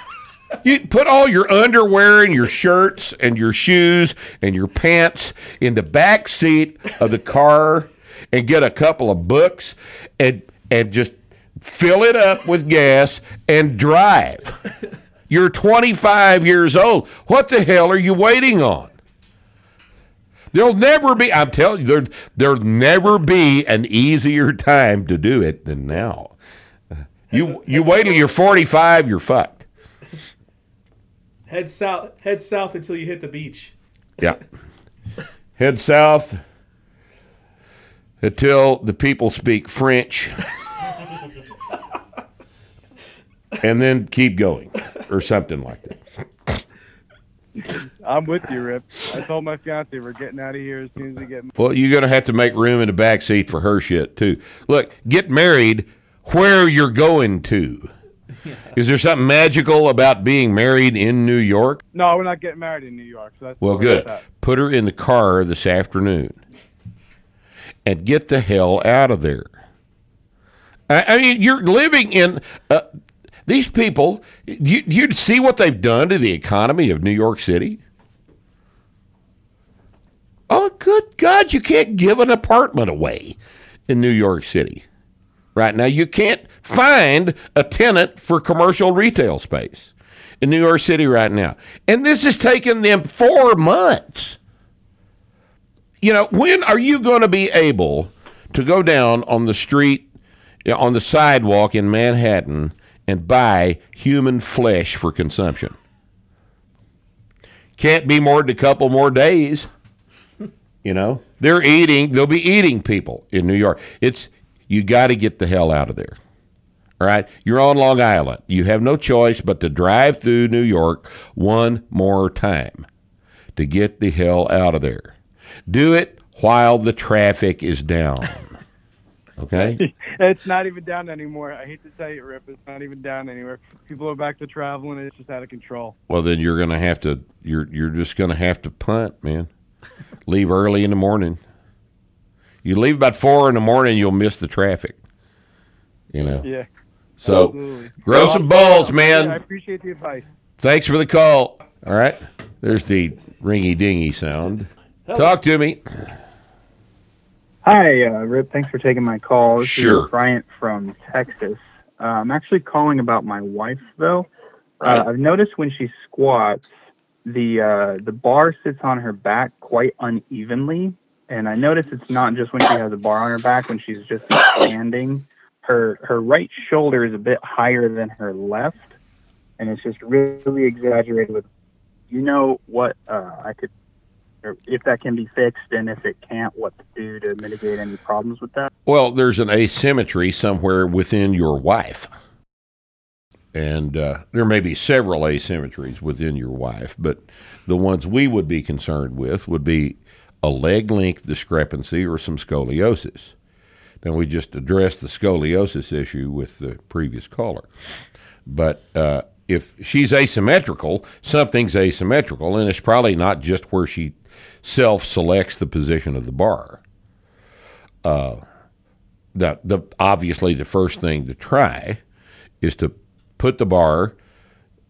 You put all your underwear and your shirts and your shoes and your pants in the back seat of the car and get a couple of books and and just fill it up with gas and drive. You're 25 years old. What the hell are you waiting on? There'll never be, I'm telling you, there, there'll never be an easier time to do it than now. You, you wait till you're 45, you're fucked. Head south. Head south until you hit the beach. Yeah. <laughs> Head south until the people speak French. <laughs> and then keep going or something like that. I'm with you, Rip. I told my fiance we're getting out of here as soon as we get. Well, you're going to have to make room in the back seat for her shit too. Look, get married where you're going to. <laughs> Is there something magical about being married in New York? No, we're not getting married in New York. So that's Well, good. Put her in the car this afternoon and get the hell out of there. I, I mean, you're living in uh, these people. You you see what they've done to the economy of New York City? Oh, good God! You can't give an apartment away in New York City right now. You can't find a tenant for commercial retail space in New York City right now, and this has taken them four months. You know, when are you going to be able to go down on the street, on the sidewalk in Manhattan, and buy human flesh for consumption? Can't be more than a couple more days. You know, they're eating. They'll be eating people in New York. It's you got to get the hell out of there. All right, you're on Long Island. You have no choice but to drive through New York one more time to get the hell out of there. Do it while the traffic is down. <laughs> Okay? it's not even down anymore. I hate to tell you, Rip. It's not even down anywhere. People are back to traveling. It's just out of control. Well, then you're going to have to you're you're just going to have to punt, man. leave early in the morning. You leave about 4 in the morning, you'll miss the traffic. You know. Yeah. So, Absolutely. grow Well, some balls, man. I appreciate the advice. Thanks for the call. All right. There's the ringy dingy sound. Talk to me. Hi, uh, Rip. Thanks for taking my call. This Sure. is Bryant from Texas. Uh, I'm actually calling about my wife, though. Right. Uh, I've noticed when she squats, the uh, the bar sits on her back quite unevenly, and I notice it's not just when she has a bar on her back. When she's just standing, her her right shoulder is a bit higher than her left, and it's just really exaggerated. With you know what uh, I could or if that can be fixed and if it can't, what to do to mitigate any problems with that. Well, there's an asymmetry somewhere within your wife. And uh, there may be several asymmetries within your wife, but the ones we would be concerned with would be a leg length discrepancy or some scoliosis. Now, we just addressed the scoliosis issue with the previous caller. But uh, if she's asymmetrical, something's asymmetrical, and it's probably not just where she self selects the position of the bar. Uh, the, the obviously the first thing to try is to put the bar,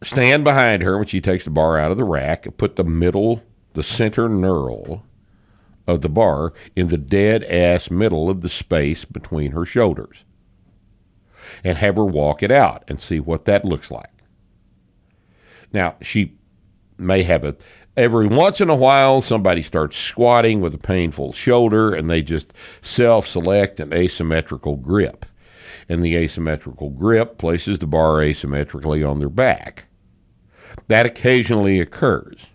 stand behind her when she takes the bar out of the rack, put the middle, the center knurl of the bar in the dead ass middle of the space between her shoulders, and have her walk it out and see what that looks like. Now she may have a every once in a while somebody starts squatting with a painful shoulder and they just self-select an asymmetrical grip. And the asymmetrical grip places the bar asymmetrically on their back. That occasionally occurs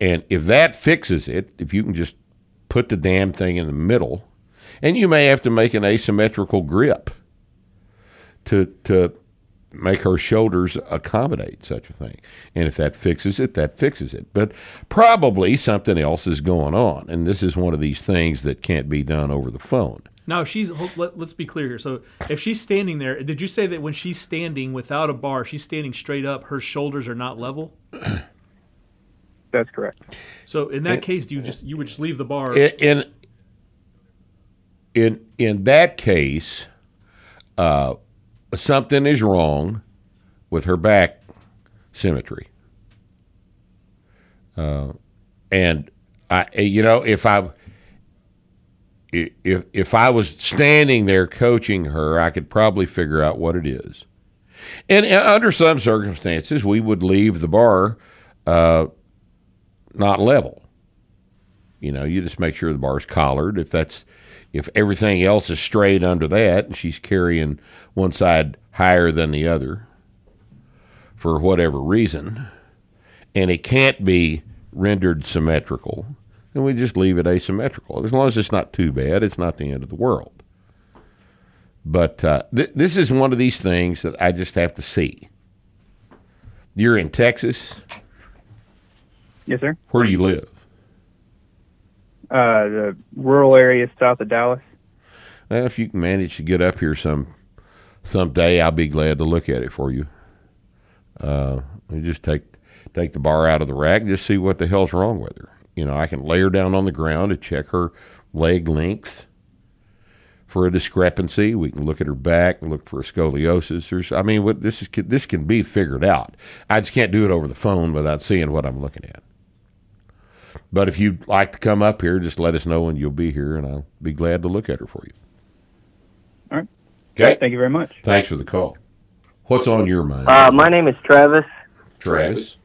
and if that fixes it if you can just put the damn thing in the middle and you may have to make an asymmetrical grip to to make her shoulders accommodate such a thing. And if that fixes it, that fixes it. But probably something else is going on. And this is one of these things that can't be done over the phone. Now, she's let's be clear here. So, if she's standing there, did you say that when she's standing without a bar, she's standing straight up, her shoulders are not level? <clears throat> That's correct. So, in that It- case, do you just you would just leave the bar? In in in, in that case, uh, something is wrong with her back symmetry. Uh, and I, you know, if I if if I was standing there coaching her, I could probably figure out what it is. And uh, under some circumstances, we would leave the bar uh, not level. You know, you just make sure the bar's collared. If that's if everything else is straight under that, and she's carrying one side higher than the other for whatever reason, and it can't be rendered symmetrical, then we just leave it asymmetrical. As long as it's not too bad, it's not the end of the world. But uh, th- this is one of these things that I just have to see. You're in Texas. Yes, sir. Where do you live? Uh, the rural area south of Dallas. Well, if you can manage to get up here some someday, I'll be glad to look at it for you. Uh, you just take take the bar out of the rack, just see what the hell's wrong with her. You know, I can lay her down on the ground to check her leg length for a discrepancy. We can look at her back and look for a scoliosis. There's, I mean, what this is this can be figured out. I just can't do it over the phone without seeing what I'm looking at. But if you'd like to come up here, just let us know and you'll be here, and I'll be glad to look at her for you. All right. Okay. Thank you very much. Thanks for the call. What's on your mind, Uh, my name is Travis. Travis?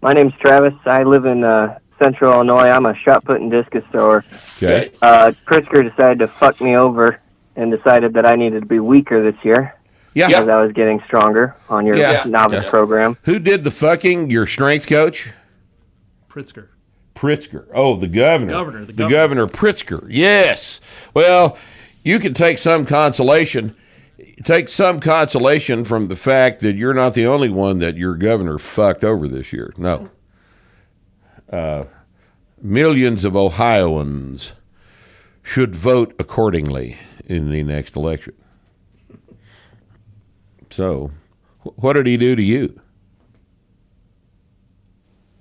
My name's Travis. I live in uh, Central Illinois. I'm a shot put and discus thrower. Okay. Uh, Pritzker decided to fuck me over and decided that I needed to be weaker this year. Yeah. Because I was getting stronger on your Yeah. novice Yeah. program. Who did the fucking? Your strength coach? Pritzker. Pritzker. Oh, the governor. Governor, the the governor Pritzker. Yes. Well, you can take some consolation. Take some consolation from the fact that you're not the only one that your governor fucked over this year. No. Uh, millions of Ohioans should vote accordingly in the next election. So, what did he do to you?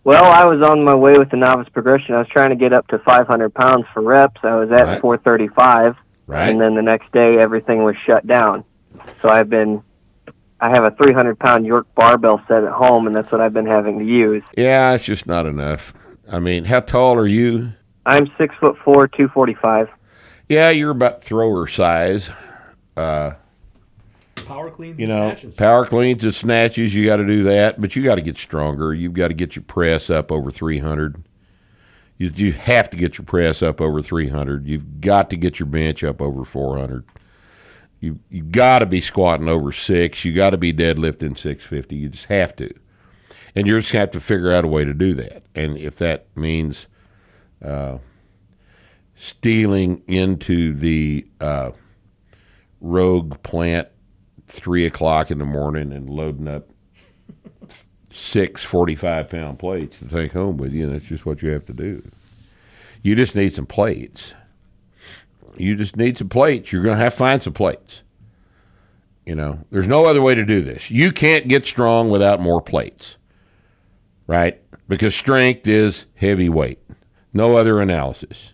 Well, I was on my way with the novice progression. I was trying to get up to 500 pounds for reps. I was at Right. 435. Right. And then the next day, everything was shut down. So I've been, I have a 300 pound York barbell set at home, and that's what I've been having to use. Yeah, it's just not enough. I mean, how tall are you? I'm six foot four, 245. Yeah, you're about thrower size. Uh, Power cleans you and know, snatches. power cleans and snatches. You got to do that, but you got to get stronger. You've got to get your press up over 300. You, you have to get your press up over 300. You've got to get your bench up over 400. You you got to be squatting over six. You got to be deadlifting 650. You just have to, and you're just gonna have to figure out a way to do that. And if that means uh, stealing into the uh, rogue plant three o'clock in the morning and loading up six 45 pound plates to take home with you. And that's just what you have to do. You just need some plates. You just need some plates. You're going to have to find some plates. You know, there's no other way to do this. You can't get strong without more plates, right? Because strength is heavy weight. No other analysis.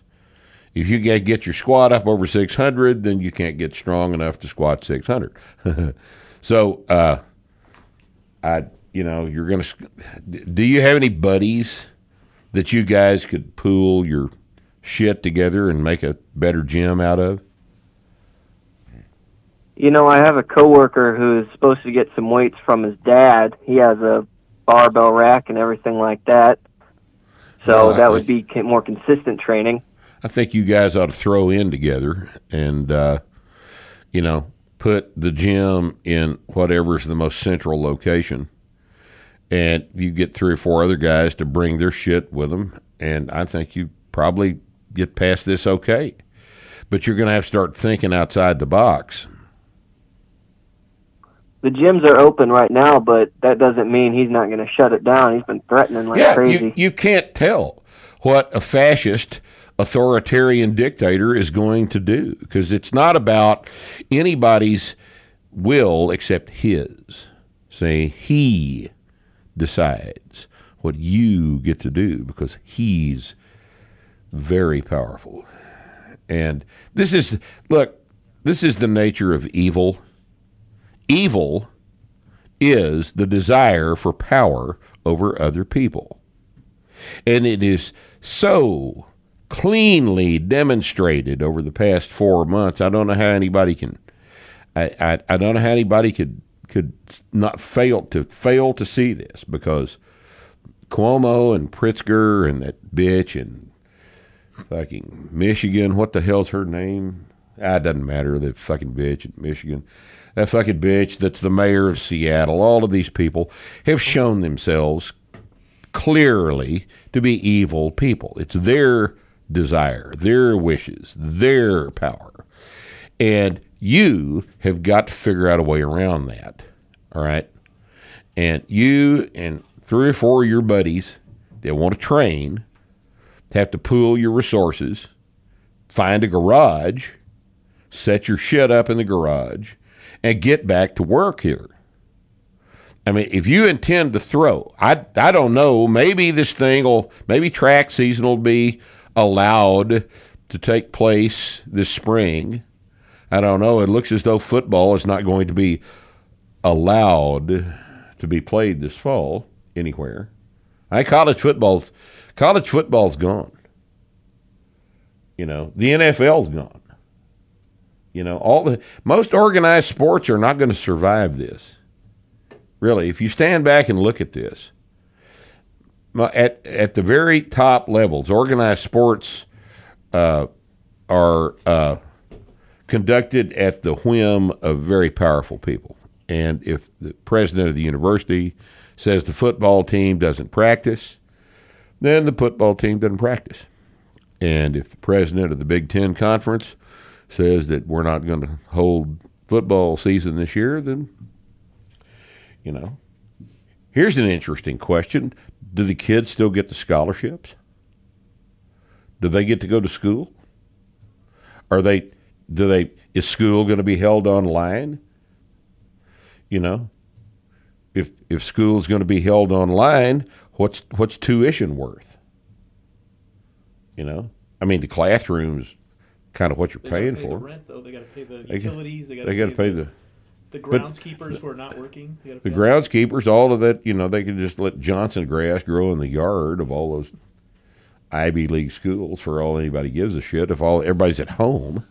If you get get your squat up over 600, then you can't get strong enough to squat 600. <laughs> so, uh, I, you know, you're gonna. Do you have any buddies that you guys could pool your shit together and make a better gym out of? You know, I have a coworker who's supposed to get some weights from his dad. He has a barbell rack and everything like that. So Well, that think- would be more consistent training. I think you guys ought to throw in together and, uh, you know, put the gym in whatever's the most central location. And you get three or four other guys to bring their shit with them. And I think you probably get past this okay. But you're going to have to start thinking outside the box. The gyms are open right now, but that doesn't mean he's not going to shut it down. He's been threatening like yeah, crazy. You, you can't tell what a fascist authoritarian dictator is going to do because it's not about anybody's will except his. Say, he decides what you get to do because he's very powerful. And this is, look, this is the nature of evil. Evil is the desire for power over other people. And it is so cleanly demonstrated over the past four months. I don't know how anybody can. I, I, I don't know how anybody could could not fail to fail to see this because Cuomo and Pritzker and that bitch and fucking Michigan. What the hell's her name? Ah, it doesn't matter. The fucking bitch in Michigan. That fucking bitch that's the mayor of Seattle. All of these people have shown themselves clearly to be evil people. It's their desire, their wishes, their power. And you have got to figure out a way around that. All right. And you and three or four of your buddies they want to train, have to pool your resources, find a garage, set your shit up in the garage, and get back to work here. I mean, if you intend to throw, I, I don't know, maybe this thing will, maybe track season will be allowed to take place this spring. I don't know. It looks as though football is not going to be allowed to be played this fall anywhere. I college football's college football's gone. You know, the NFL's gone. You know, all the most organized sports are not going to survive this. Really, if you stand back and look at this, at at the very top levels, organized sports uh, are uh, conducted at the whim of very powerful people. And if the president of the university says the football team doesn't practice, then the football team doesn't practice. And if the president of the Big Ten Conference says that we're not going to hold football season this year, then, you know. Here's an interesting question Do the kids still get the scholarships? Do they get to go to school? Are they, do they, is school going to be held online? You know, if if school is going to be held online, what's what's tuition worth? You know, I mean the classrooms, kind of what you're They paying pay for. The rent though, they got to pay the utilities. They got to gotta pay the the but- groundskeepers who are not working. The groundskeepers, all of that. You know, they could just let Johnson grass grow in the yard of all those Ivy League schools for all anybody gives a shit. If all everybody's at home,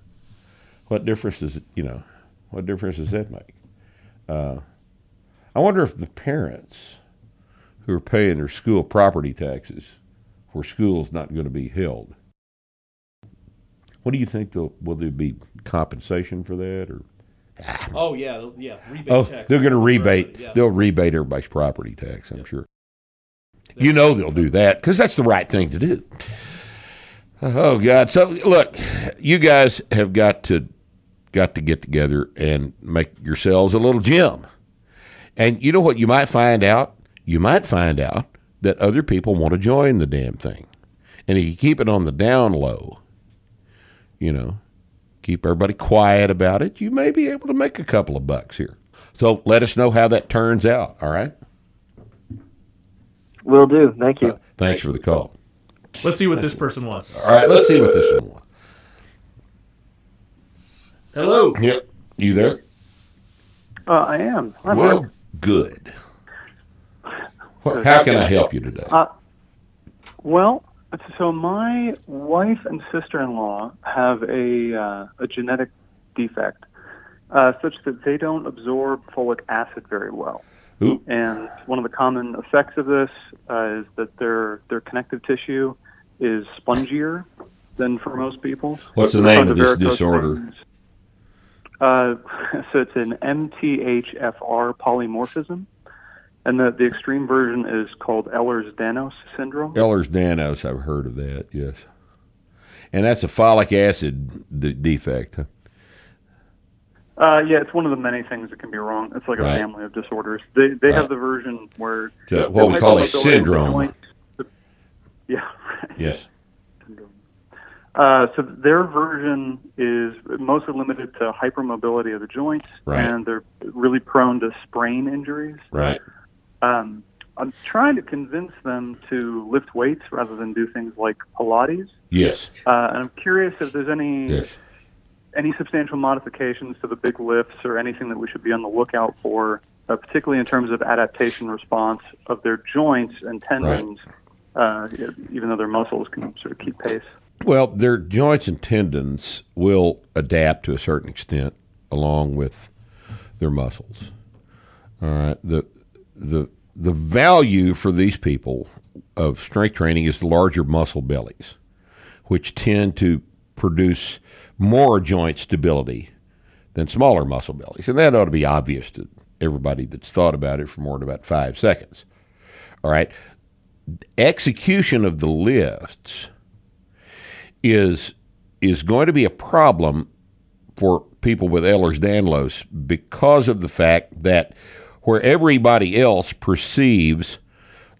what difference does it? You know, what difference does that make? Uh, I wonder if the parents who are paying their school property taxes for school's not going to be held. What do you think? Will there be compensation for that, or Ah. Oh yeah, yeah. Rebate oh, checks. they're going to rebate? Yeah. They'll rebate everybody's property tax. I'm sure. You know they'll do that because that's the right thing to do. Oh God! So look, you guys have got to got to get together and make yourselves a little gym. And you know what you might find out? You might find out that other people want to join the damn thing. And if you keep it on the down low, you know, keep everybody quiet about it, you may be able to make a couple of bucks here. So let us know how that turns out, all right? Will do. Thank you. Thanks for the call. Let's see what this person wants. All right, let's see what this one wants. Hello. Yep. You there? Uh, I am. I'm well, good. What, how can I help you today? Uh, well, so my wife and sister-in-law have a uh, a genetic defect uh, such that they don't absorb folic acid very well. Ooh. And one of the common effects of this uh, is that their their connective tissue is spongier than for most people. What's the name of this disorder? veins- Uh, <laughs> so it's an MTHFR polymorphism, and the the extreme version is called Ehlers-Danlos syndrome. Ehlers-Danlos, I've heard of that. Yes, and that's a folic acid de- defect. Huh? Uh, yeah, it's one of the many things that can be wrong. It's like a Right. family of disorders. They they Right. have the version where what we call a of the syndrome. Yeah. Yes. Uh, so their version is mostly limited to hypermobility of the joints, Right. and they're really prone to sprain injuries. Right. Um, I'm trying to convince them to lift weights rather than do things like Pilates. Yes. Uh, and I'm curious if there's any Yes. any substantial modifications to the big lifts or anything that we should be on the lookout for, uh, particularly in terms of adaptation response of their joints and tendons, uh, even though their muscles can sort of keep pace. Well, their joints and tendons will adapt to a certain extent along with their muscles. All right. The the the value for these people of strength training is the larger muscle bellies, which tend to produce more joint stability than smaller muscle bellies. And that ought to be obvious to everybody that's thought about it for more than about five seconds. All right. Execution of the lifts is is going to be a problem for people with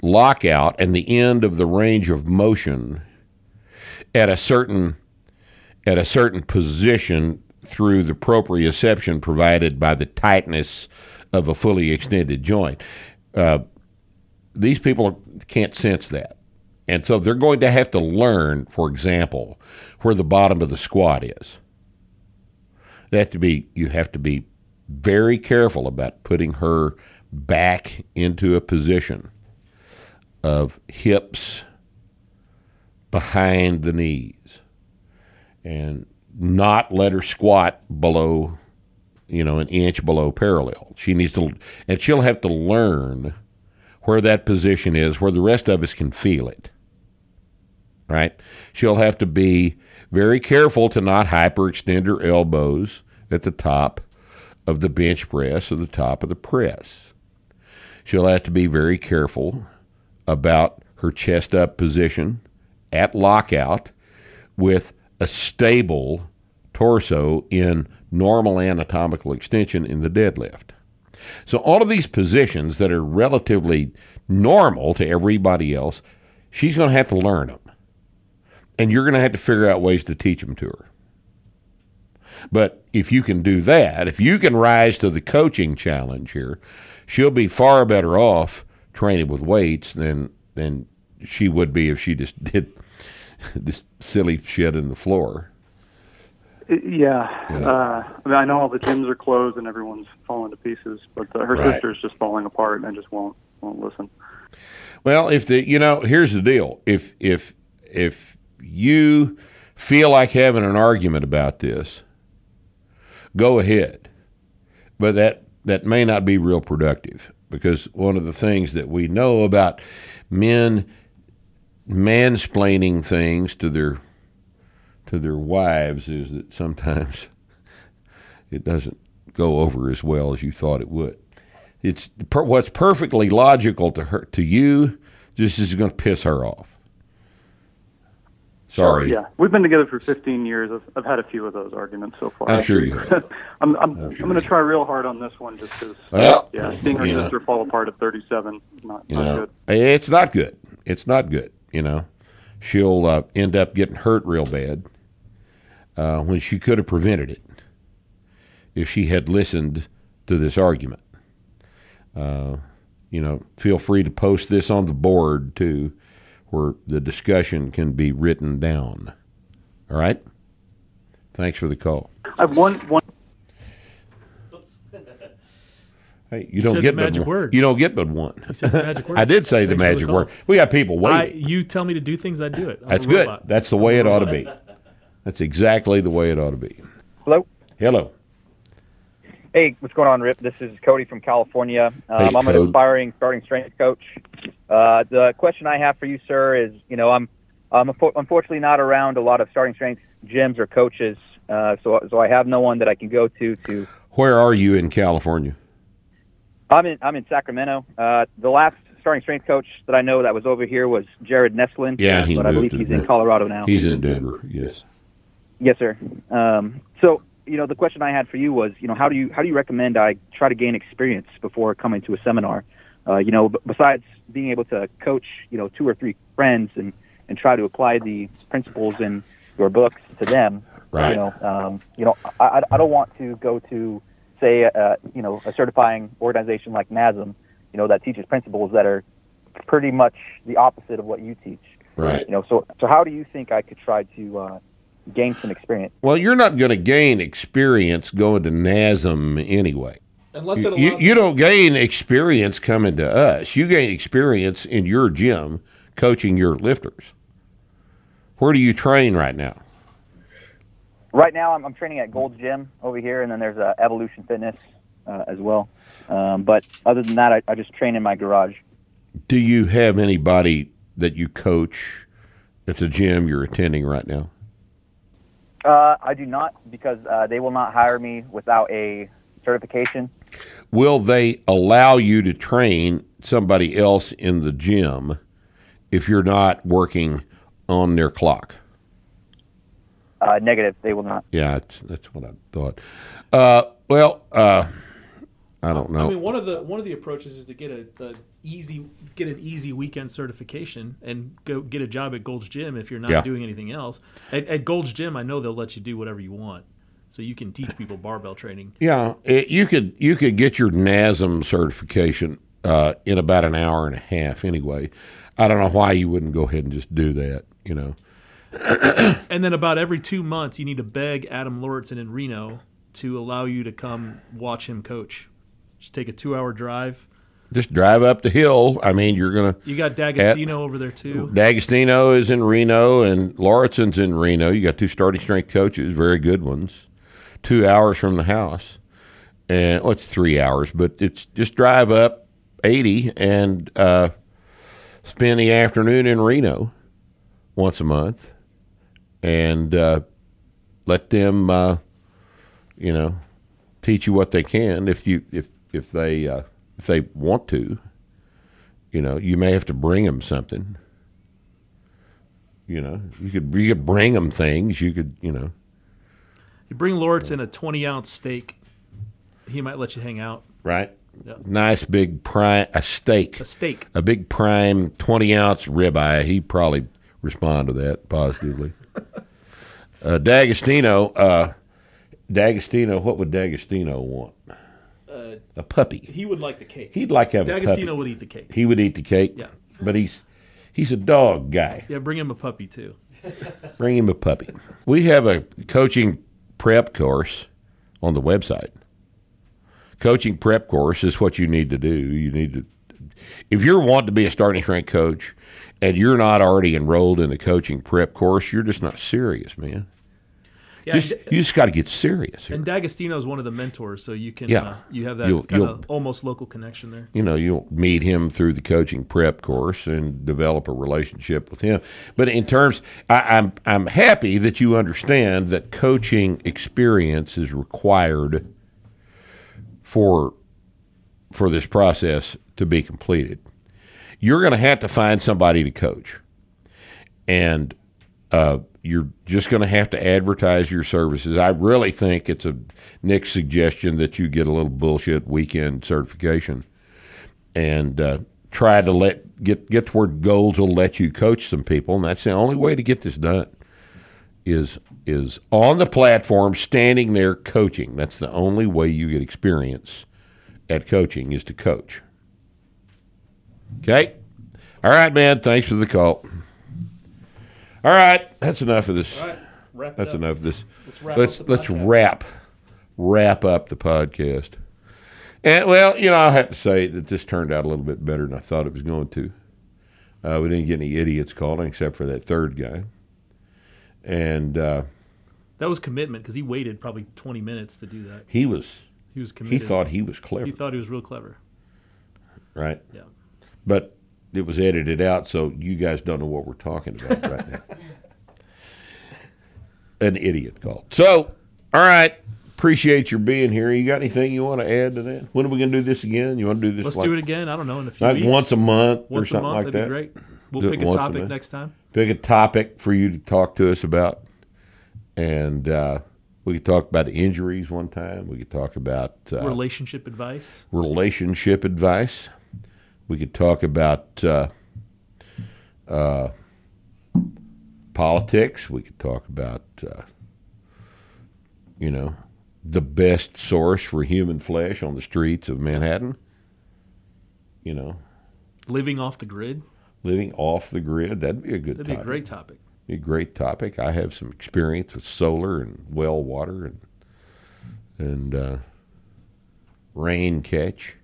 lockout and the end of the range of motion at a certain at a certain position through the proprioception provided by the tightness of a fully extended joint. Uh, these people can't sense that. And so they're going to have to learn, for example, where the bottom of the squat is. To be you have to be very careful about putting her back into a position of hips behind the knees and not let her squat below you know an inch below parallel. She needs to and she'll have to learn where that position is where the rest of us can feel it right? She'll have to be very careful to not hyperextend her elbows at the top of the bench press or the top of the press she'll have to be very careful about her chest up position at lockout with a stable torso in normal anatomical extension in the deadlift. So, all of these positions that are relatively normal to everybody else, she's going to have to learn them. And you're going to have to figure out ways to teach them to her. But if you can do that, if you can rise to the coaching challenge here, she'll be far better off training with weights than than she would be if she just <laughs> did this silly shit in the floor. Yeah. Yeah. Uh, I mean, I know all the gyms are closed and everyone's falling to pieces, but uh, her Right. sister's just falling apart and just won't won't listen. Well, if the you know, here's the deal. If if if you feel like having an argument about this, go ahead. But that that may not be real productive because one of the things that we know about men mansplaining things to their to their wives is that sometimes <laughs> it doesn't go over as well as you thought it would. It's what's perfectly logical to her to you just is going to piss her off. Sorry. Yeah, we've been together for 15 years. I've, I've had a few of those arguments so far. I'm sure you have. <laughs> I'm I'm, I'm going to try real hard on this one just because. Well, yeah, seeing her you know. sister fall apart at 37 not You not know, good. it's not good. It's not good. You know, she'll uh, end up getting hurt real bad uh, when she could have prevented it if she had listened to this argument. Uh, you know, feel free to post this on the board too, where the discussion can be written down. All right. Thanks for the call. I have one one. Hey, you You don't said get the but magic one. word. You don't get but one. You said the magic <laughs> word. I did say the Thanks for magic call. word. We got people I, waiting. you tell me to do things, I do it. I'm That's good. That's the way I'm it ought to be. That's exactly the way it ought to be. Hello. Hello. Hey, what's going on, Rip? This is Cody from California. Um, Hey, I'm an aspiring starting strength coach. Uh, the question I have for you, sir, is you know I'm I'm unfortunately not around a lot of starting strength gyms or coaches, uh, so so I have no one that I can go to to. Where are you in California? I'm in I'm in Sacramento. Uh, the last starting strength coach that I know that was over here was Jared Neslin. Yeah, he but I believe he's in Colorado now. He's in Denver. Yes. Yes, sir. Um, so, you know, the question I had for you was, you know, how do you how do you recommend I try to gain experience before coming to a seminar? Uh, you know, b- besides being able to coach, you know, two or three friends and and try to apply the principles in your books to them. Right. You know, um, you know, I, I- don't want to go to say, uh, you know, a certifying organization like NASM, you know, that teaches principles that are pretty much the opposite of what you teach. Right. You know, so so how do you think I could try to uh, gain some experience? Well, you're not going to gain experience going to NASM anyway. Unless You, it you, you don't gain experience coming to us. You gain experience in your gym coaching your lifters. Where do you train right now? Right now, I'm, I'm training at Gold's Gym over here, and then there's uh, Evolution Fitness uh, as well. Um, but other than that, I, I just train in my garage. Do you have anybody that you coach at the gym you're attending right now? Uh, I do not because uh, they will not hire me without a certification. Will they allow you to train somebody else in the gym if you're not working on their clock? Uh, negative, they will not. Yeah, that's, that's what I thought. Uh, well, uh, I don't know. I mean, one of the one of the approaches is to get a, a easy get an easy weekend certification and go get a job at Gold's Gym if you're not Yeah. doing anything else. At, at Gold's Gym, I know they'll let you do whatever you want, so you can teach people barbell training. Yeah, it, you could you could get your NASM certification uh, in about an hour and a half. Anyway, I don't know why you wouldn't go ahead and just do that. You know, And then about every two months, you need to beg Adam Lauritsen in Reno to allow you to come watch him coach. Just take a two-hour drive. just drive up the hill. I mean, you're gonna. You got D'Agostino over there too. D'Agostino is in Reno, and Lauritsen's in Reno. You got two starting strength coaches, very good ones. Two hours from the house, and well, it's three hours, but it's just drive up eighty and uh, spend the afternoon in Reno once a month, and uh, let them, uh, you know, teach you what they can if you if if they uh, if they want to. You know, you may have to bring them something. You know, you could you could bring them things. You could, you know, You bring Lauritsen a 20-ounce steak, he might let you hang out. right? Yeah. Nice big prime a steak. A steak. A big prime twenty ounce ribeye. He probably respond to that positively. <laughs> uh, D'Agostino, uh, D'Agostino, what would D'Agostino want? Uh, A puppy. He would like the cake. He'd like to have a D'Agostino puppy. would eat the cake. He would eat the cake. Yeah. But he's he's a dog guy. Yeah, bring him a puppy too. <laughs> Bring him a puppy. We have a coaching prep course on the website. Coaching prep course is what you need to do. You need to, if you're wanting to be a starting strength coach and you're not already enrolled in the coaching prep course, you're just not serious, man. Yeah, just, you just got to get serious. And D'Agostino is one of the mentors, so you can Yeah. uh, you have that You'll- kind you'll- of almost local connection there. you know, you'll meet him through the coaching prep course and develop a relationship with him. But in terms, I, I'm I'm happy that you understand that coaching experience is required for for this process to be completed. You're going to have to find somebody to coach, and uh, you're just going to have to advertise your services. I really think it's a Nick's suggestion that you get a little bullshit weekend certification and uh, try to let get get to where Gold's will let you coach some people, and that's the only way to get this done. Is is on the platform, standing there coaching. That's the only way you get experience at coaching is to coach. Okay, all right, man. Thanks for the call. All right, that's enough of this. All right, wrap that's up. enough of this. Let's wrap let's up the let's podcast. wrap wrap up the podcast. And well, you know, I have to say that this turned out a little bit better than I thought it was going to. Uh, we didn't get any idiots calling except for that third guy, and uh, That was commitment because he waited probably 20 minutes to do that. he was He was committed. he thought he was clever, He thought he was real clever. right? Yeah. But it was edited out, so you guys don't know what we're talking about right now. <laughs> An idiot called. So, all right. Appreciate your being here. You got anything you want to add to that? When are we going to do this again? You want to do this? Let's like- do it again. I don't know in a few like weeks. once a month or Once a something month, like that'd that. be great. We'll Do it pick a topic month. next time. Pick a topic for you to talk to us about, and uh, we could talk about injuries one time. We could talk about uh, Relationship advice. relationship advice. We could talk about uh, uh, politics. We could talk about, uh, you know, the best source for human flesh on the streets of Manhattan. You know, Living off the grid. living off the grid. That'd be a good That'd be a great topic. Be a great topic. I have some experience with solar and well water and and uh, rain catch.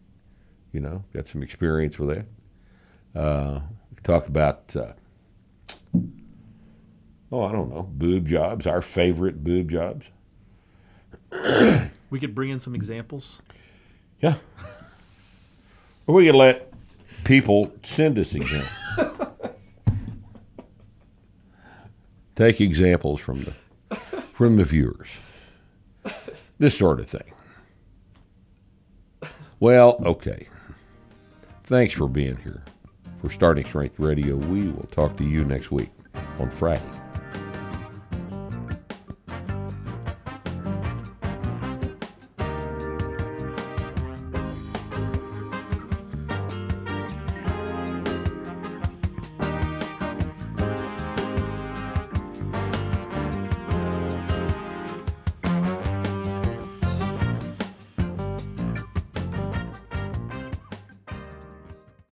You know, got some experience with that. Uh, talk about uh, oh, I don't know, boob jobs. Our favorite boob jobs. We could bring in some examples. Yeah. Or we could let people send us examples. Take examples from the from the viewers. This sort of thing. Well, okay. Thanks for being here. For Starting Strength Radio, we will talk to you next week on Friday.